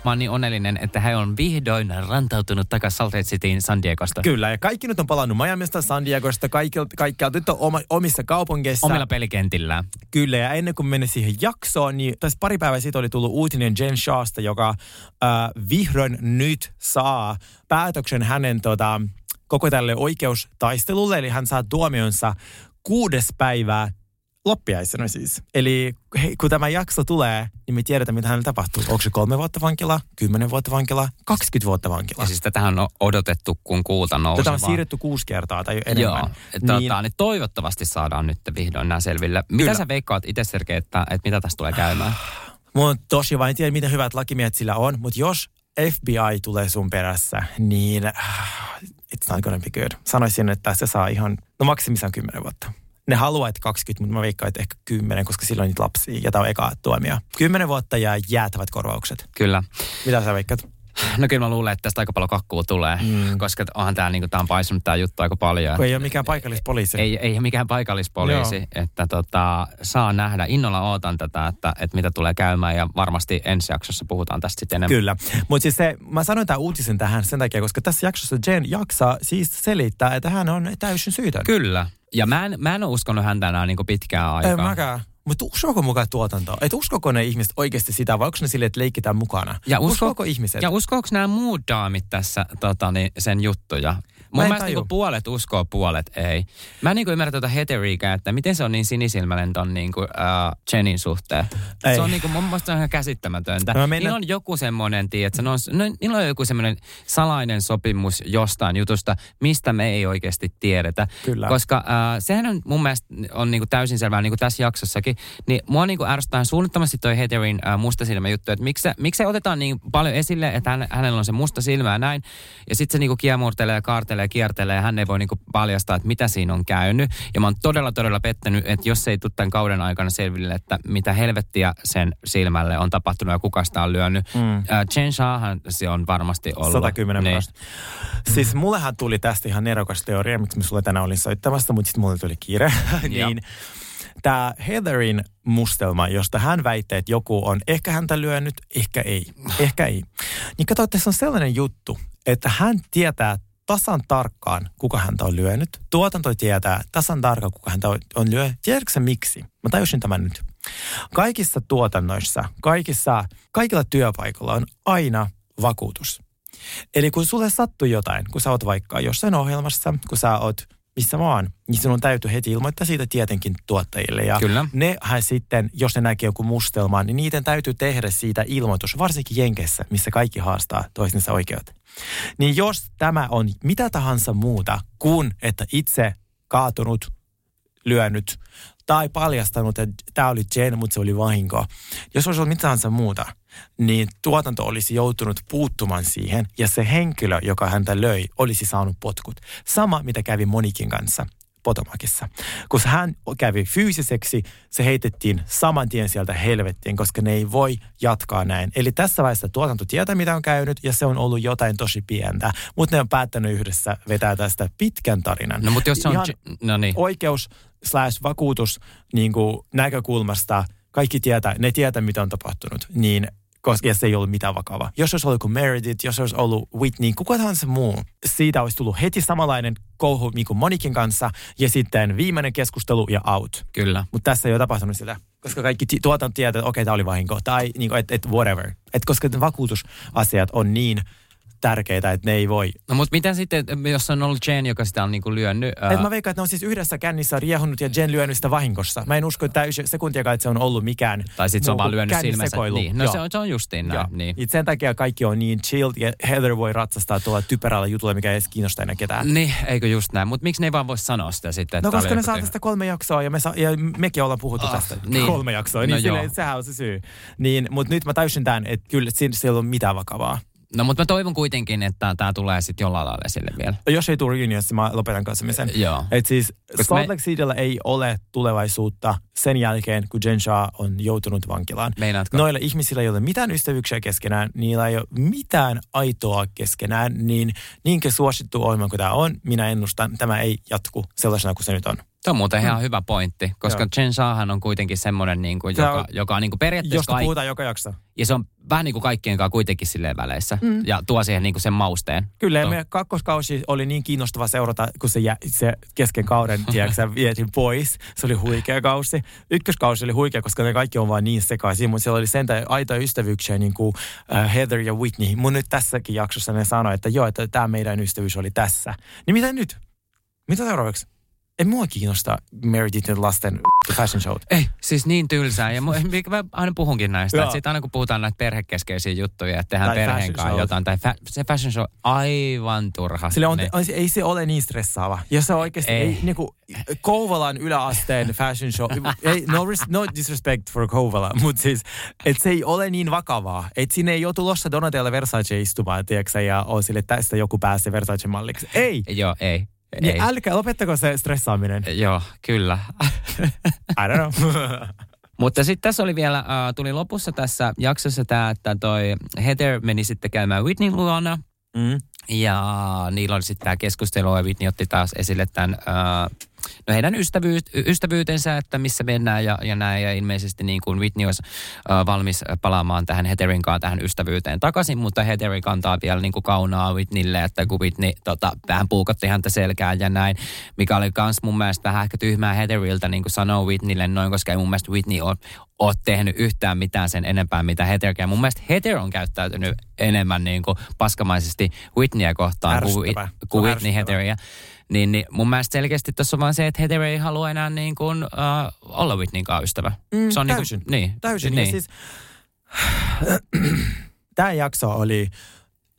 Mä oon niin onnellinen, että hän on vihdoin rantautunut takaisin Salt Lake Cityin San Diegosta. Kyllä, ja kaikki nyt on palannut Miamista, San Diegosta, kaikki, kaikki on nyt oma, omissa kaupungeissa. Omilla pelikentillä. Kyllä, ja ennen kuin mennä siihen jaksoon, niin tässä pari päivää sitten oli tullut uutinen Jen Shawsta, joka äh, vihdoin nyt saa päätöksen hänen tota, koko tälle oikeustaistelulle, eli hän saa tuomionsa kuudes päivää loppiaisena siis. Eli hei, kun tämä jakso tulee, niin me tiedetään, mitä hänelle tapahtuu. Onko se kolme vuotta vankilaa, kymmenen vuotta vankilaa, 20 vuotta vankilaa? Ja siis tätähän on odotettu, kun kuulta nousee. Tätä on siirretty kuusi kertaa tai enemmän. Joo, niin, tota, niin toivottavasti saadaan nyt vihdoin nämä selville. Mitä Kyllä. sä veikkaat itse, Sergei, että, että mitä tästä tulee käymään? [SIGHS] Mun tosi vain tiedä, miten hyvät lakimiehet sillä on, mutta jos FBI tulee sun perässä, niin [SIGHS] it's not gonna be good. Sanoisin, että se saa ihan, no maksimissaan 10 vuotta. Ne haluaa, että 20, mutta mä veikkaan, että ehkä 10, koska silloin niitä lapsia, ja tämä on eka tuomio. 10 vuotta ja jäätävät korvaukset. Kyllä. Mitä sä veikkaat? No kyllä mä luulen, että tästä aika paljon kakkua tulee, mm. koska onhan tämä niinku, tää on paisunut tämä juttu aika paljon. Kun ei ole mikään paikallispoliisi. Ei, ei ole mikään paikallispoliisi, Joo. että tota, saa nähdä. Innolla ootan tätä, että, että mitä tulee käymään ja varmasti ensi jaksossa puhutaan tästä sitten enemmän. Kyllä, mutta siis se, mä sanoin tämän uutisen tähän sen takia, koska tässä jaksossa Jen jaksaa siis selittää, että hän on täysin syytön. Kyllä, ja mä en, mä en ole uskonut häntä enää niin pitkään aikaa. Ei mäkään. Mutta uskoko mukaan tuotantoa? Että uskoko ne ihmiset oikeasti sitä vai onko ne sille, että leikitään mukana? Ja usko, uskoko ihmiset? Ja uskooko nämä muut daamit tässä tota, niin, sen juttuja? Mun mielestä niinku puolet uskoo, puolet ei. Mä en niinku ymmärrä tuota heteriikää, että miten se on niin sinisilmäinen ton niinku, uh, Jenin suhteen. Ei. Se on niinku, mun mielestä ihan käsittämätöntä. No mennä... Niillä on joku semmoinen, tiedätkö, no, no, niillä on joku semmoinen salainen sopimus jostain jutusta, mistä me ei oikeasti tiedetä. Kyllä. Koska uh, sehän on mun mielestä on niinku täysin selvää, niinku tässä jaksossakin, niin mua niinku ärsyttää suunnattomasti toi Heterin uh, mustasilmä juttu, että miksi, miksi otetaan niin paljon esille, että hän, hänellä on se musta silmä ja näin, ja sitten se niinku kiemurtelee ja kaartelee kiertelee ja kiertelee ja hän ei voi niinku paljastaa, että mitä siinä on käynyt. Ja mä oon todella, todella pettänyt, että jos ei tule tämän kauden aikana selville, että mitä helvettiä sen silmälle on tapahtunut ja kuka sitä on lyönyt. Mm. Uh, Chen Shahan se on varmasti ollut. 110 niin. Siis mullehan tuli tästä ihan nerokas teoria, miksi mä sulle tänään olin soittamassa, mutta sitten mulle tuli kiire. [LAUGHS] niin, tämä Heatherin mustelma, josta hän väittää, että joku on ehkä häntä lyönyt, ehkä ei, ehkä ei. Niin kato, että se on sellainen juttu, että hän tietää tasan tarkkaan, kuka häntä on lyönyt. Tuotanto tietää tasan tarkkaan, kuka häntä on, lyönyt. Tiedätkö miksi? Mä tajusin tämän nyt. Kaikissa tuotannoissa, kaikissa, kaikilla työpaikoilla on aina vakuutus. Eli kun sulle sattuu jotain, kun sä oot vaikka jossain ohjelmassa, kun sä oot missä vaan, niin sinun täytyy heti ilmoittaa siitä tietenkin tuottajille. Ja Kyllä. nehän sitten, jos ne näkee joku mustelman, niin niiden täytyy tehdä siitä ilmoitus, varsinkin Jenkessä, missä kaikki haastaa toistensa oikeuteen. Niin jos tämä on mitä tahansa muuta kuin, että itse kaatunut, lyönyt tai paljastanut, että tämä oli Jen, mutta se oli vahinko. Jos olisi ollut mitä tahansa muuta, niin tuotanto olisi joutunut puuttumaan siihen ja se henkilö, joka häntä löi, olisi saanut potkut. Sama, mitä kävi Monikin kanssa Potomakissa. Kun hän kävi fyysiseksi, se heitettiin saman tien sieltä helvettiin, koska ne ei voi jatkaa näin. Eli tässä vaiheessa tuotanto tietää, mitä on käynyt, ja se on ollut jotain tosi pientä. Mutta ne on päättänyt yhdessä vetää tästä pitkän tarinan. No mutta jos se on... Ihan no niin. oikeus slash vakuutus niin kuin näkökulmasta, kaikki tietää, ne tietää, mitä on tapahtunut, niin koska ja se ei ollut mitään vakavaa. Jos olisi ollut kuin Meredith, jos olisi ollut Whitney, kuka tahansa muu, siitä olisi tullut heti samanlainen kouhu niin kuin Monikin kanssa, ja sitten viimeinen keskustelu ja out. Kyllä. Mutta tässä ei ole tapahtunut sitä. Koska kaikki tuotanto tietää, että okei, okay, tämä oli vahinko. Tai niin kuin, että et whatever. Et koska vakuutusasiat on niin tärkeitä, että ne ei voi. No mutta mitä sitten, jos on ollut Jane, joka sitä on niinku lyönyt? Uh, Et mä veikkaan, että ne on siis yhdessä kännissä riehunut ja Jen lyönyt sitä vahingossa. Mä en usko, että täysin sekuntiakaan, että se on ollut mikään tai sitten se on vaan lyönyt silmänsä. Niin. No Joo. se on, se on justiin näin. Joo. Niin. Et sen takia kaikki on niin chilled ja Heather voi ratsastaa tuolla typerällä jutulla, mikä ei edes kiinnosta enää ketään. Niin, eikö just näin. Mutta miksi ne ei vaan voi sanoa sitä sitten? että No koska ne saa tästä kolme jaksoa ja, me sa- ja mekin ollaan puhuttu Ah, tästä niin. kolme jaksoa. No Niin joo. silleen, sehän on se syy. Niin, mutta nyt mä täysin tämän, että kyllä siellä ei ole mitään vakavaa. No mutta mä toivon kuitenkin, että tämä tulee sitten jollain lailla esille vielä. Jos ei tule reunionissa, mä lopetan katsomisen. Joo. Et siis Koska Salt me- Lake Cityllä ei ole tulevaisuutta sen jälkeen, kun Jen Shah on joutunut vankilaan. Meinaatko? Noilla ihmisillä ei ole mitään ystävyyksiä keskenään, niillä ei ole mitään aitoa keskenään, niin niinkä suosittu ohjelma kuin tämä on, minä ennustan, tämä ei jatku sellaisena kuin se nyt on. Se on muuten ihan hyvä pointti, koska Joo. Jen Shahhan on kuitenkin semmoinen, niin kuin, joka, on- joka on niin kuin periaatteessa Josta kaik- puhutaan joka jakso. ja se on vähän niin kuin kaikkien kanssa kuitenkin silleen väleissä. Mm. Ja tuo siihen niin kuin sen mausteen. Kyllä, Tuo- meidän kakkoskausi oli niin kiinnostava seurata, kun se, jä, se kesken kauden, tiedätkö, vietin pois. Se oli huikea kausi. Ykköskausi oli huikea, koska ne kaikki on vaan niin sekaisin, mutta siellä oli sentään aitoja ystävyyksiä, niin kuin uh, Heather ja Whitney. Mun nyt tässäkin jaksossa ne sanoi, että joo, että tämä meidän ystävyys oli tässä. Niin mitä nyt? Mitä seuraavaksi? Ei mua kiinnosta Meredithin lasten fashion showt. Ei, siis niin tylsää. Ja mu- [LAUGHS] mä aina puhunkin näistä. Joo. Että sit aina kun puhutaan näitä perhekeskeisiä juttuja, että tehdään Tai perheen kanssa jotain. Tai fa- se fashion show aivan turha. Sille on, Niin. on, ei se ole niin stressaava. Ja se oikeasti, Ei. ei. niin kuin Kouvolan yläasteen fashion show, ei, no, res, no disrespect for Kouvola, mutta siis, että se ei ole niin vakavaa. Että sinne ei ole tulossa Donatella Versace istumaan, tiedätkö, ja on sille että tästä joku pääsee Versace-malliksi. Ei! Joo, ei. Niin ei. älkää, lopettako se stressaaminen. Joo, kyllä. [LAUGHS] I don't know. [LAUGHS] Mutta sitten tässä oli vielä, äh, tuli lopussa tässä jaksossa tämä, että toi Heather meni sitten käymään Whitney luona. mm. Ja niillä oli sitten tämä keskustelu ja Whitney otti taas esille tämän, äh, no heidän ystävyy, ystävyytensä, että missä mennään ja, ja näin. Ja ilmeisesti niin kuin Whitney olisi äh, valmis palaamaan tähän Heatherin kanssa tähän ystävyyteen takaisin, mutta Heatheri kantaa vielä niin kuin kaunaa Whitneylle, että kun Whitney tota, vähän puukotti häntä selkään ja näin, mikä oli kans mun mielestä vähän ehkä tyhmää Heatheriltä niin kuin sanoo Whitneylle noin, koska ei mun mielestä Whitney ole, ole tehnyt yhtään mitään sen enempää, mitä Heatherkään. Mun mielestä Heather on käyttäytynyt enemmän niin kuin paskamaisesti Whitneyä kohtaan kuin, kuin Whitney. Heatheria. Niin, niin mun mielestä selkeästi tuossa on vaan se, että Heather ei halua enää niin kuin, uh, olla Whitneyn kanssa ystävä. Mm, se on täysin. Niin, kuin, niin, Täysin. Niin. Siis, [CLEARS THROAT] tämä jakso oli,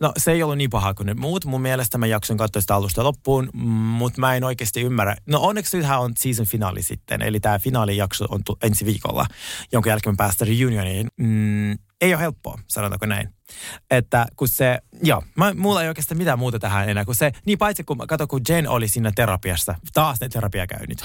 no se ei ollut niin paha kuin ne muut. Mun mielestä mä jakson katsoa sitä alusta loppuun, mutta mä en oikeasti ymmärrä. No onneksi nythän on season finaali sitten, eli tämä finaalijakso on tu- ensi viikolla, jonka jälkeen me päästään reunioniin. Mm, ei ole helppoa, sanotaanko näin. Että kun se, joo, mä, mulla ei oikeastaan mitään muuta tähän enää kuin se, niin paitsi kun, kato kun Jen oli siinä terapiassa, taas ne terapiakäynnit.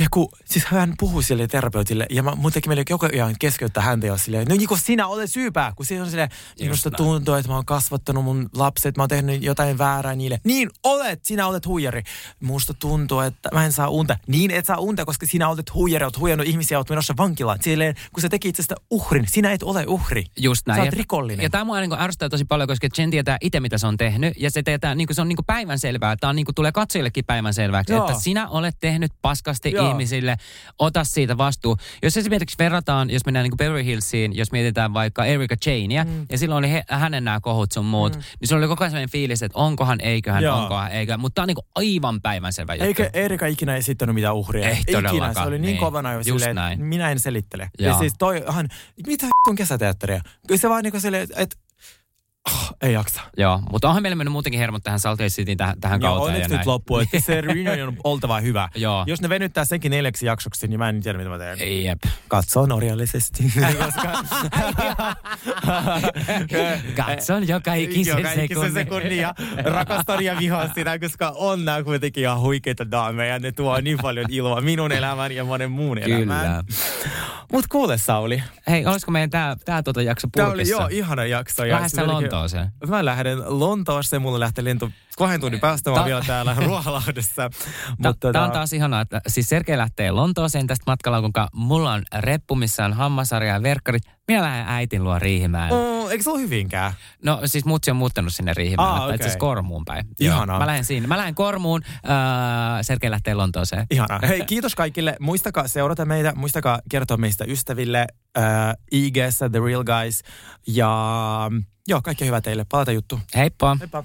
Ja kun, siis hän puhui sille terapeutille, ja mä, mun teki meille koko ajan keskeyttää häntä ja silleen, no niin kuin sinä olet syypää, kun siinä on silleen, minusta näin. tuntuu, että mä oon kasvattanut mun lapset, mä oon tehnyt jotain väärää niille. Niin olet, sinä olet huijari. Musta tuntuu, että mä en saa unta. Niin et saa unta, koska sinä olet huijari, olet huijannut ihmisiä, olet menossa vankilaan. Silleen, kun sä teki itsestä uhrin, sinä et ole uhri. Just näin. Sä oot Ja- rikollinen. Ja tämä mua niin ärsyttää tosi paljon, koska Jen tietää itse, mitä se on tehnyt. Ja se, tietää, niin se on niin päivänselvää. Tämä niin tulee katsojillekin päivänselväksi, Joo. että sinä olet tehnyt paskasti Joo. Ihmisille, ota siitä vastuu. Jos esimerkiksi verrataan, jos mennään niin Beverly Hillsiin, jos mietitään vaikka Erika Janea, mm. ja silloin oli he, hänen nämä kohut sun muut, mm. niin se oli koko ajan sellainen fiilis, että onkohan, eiköhän, Joo. onkohan, eiköhän. Mutta tämä on niin aivan päivänselvä juttu. Eikä Erika ikinä esittänyt mitään uhria. Ei ikinä. Se oli niin, niin. kovana jo silleen, näin. minä en selittele. Joo. Ja siis toihan, mitä on kesäteatteria? Se vaan niin kuin silleen, että Oh, ei jaksa. Joo, mutta onhan meillä mennyt muutenkin hermot tähän Salt Lake Cityin tähän, tähän Joo, kauteen. Joo, nyt loppu, että se [LAUGHS] reunion on oltava hyvä. Joo. Jos ne venyttää senkin neljäksi jaksoksi, niin mä en tiedä, mitä mä teen. Jep. Katso norjallisesti. [LAUGHS] koska... [LAUGHS] Katson joka ikisen, joka sekunnin. ja rakastan ja vihaan sitä, koska on nämä kuitenkin ihan huikeita daameja. Ne tuo niin paljon iloa minun elämään ja monen muun Kyllä. elämään. Mut kuule Sauli. Hei, olisiko meidän tää, tää tuota jakso purkissa? Tää oli joo, ihana jakso. Vähän Lontooseen? Mä lähden Lontooseen, mulla lähtee lento kahden tunnin päästä, oon vielä täällä [LAUGHS] Ruoholahdessa. Tämä tota- on taas ihanaa, että siis Sergei lähtee Lontooseen tästä matkalla, kun mulla on reppu, missä on hammasarja ja verkkarit. Minä lähden äitin luo Riihimäelle. Oh, eikö se ole hyvinkään? No siis mutsi on muuttanut sinne Riihimäelle, ah, okay. itse Kormuun päin. Ihanaa. Mä lähden siinä. Mä lähden Kormuun, äh, Sergei lähtee Lontooseen. Ihanaa. [LAUGHS] Hei, kiitos kaikille. Muistakaa seurata meitä, muistakaa kertoa meistä ystäville äh, IGssä, The Real Guys. Ja joo, kaikkea hyvää teille. Palata juttu. Heippa. Heippa.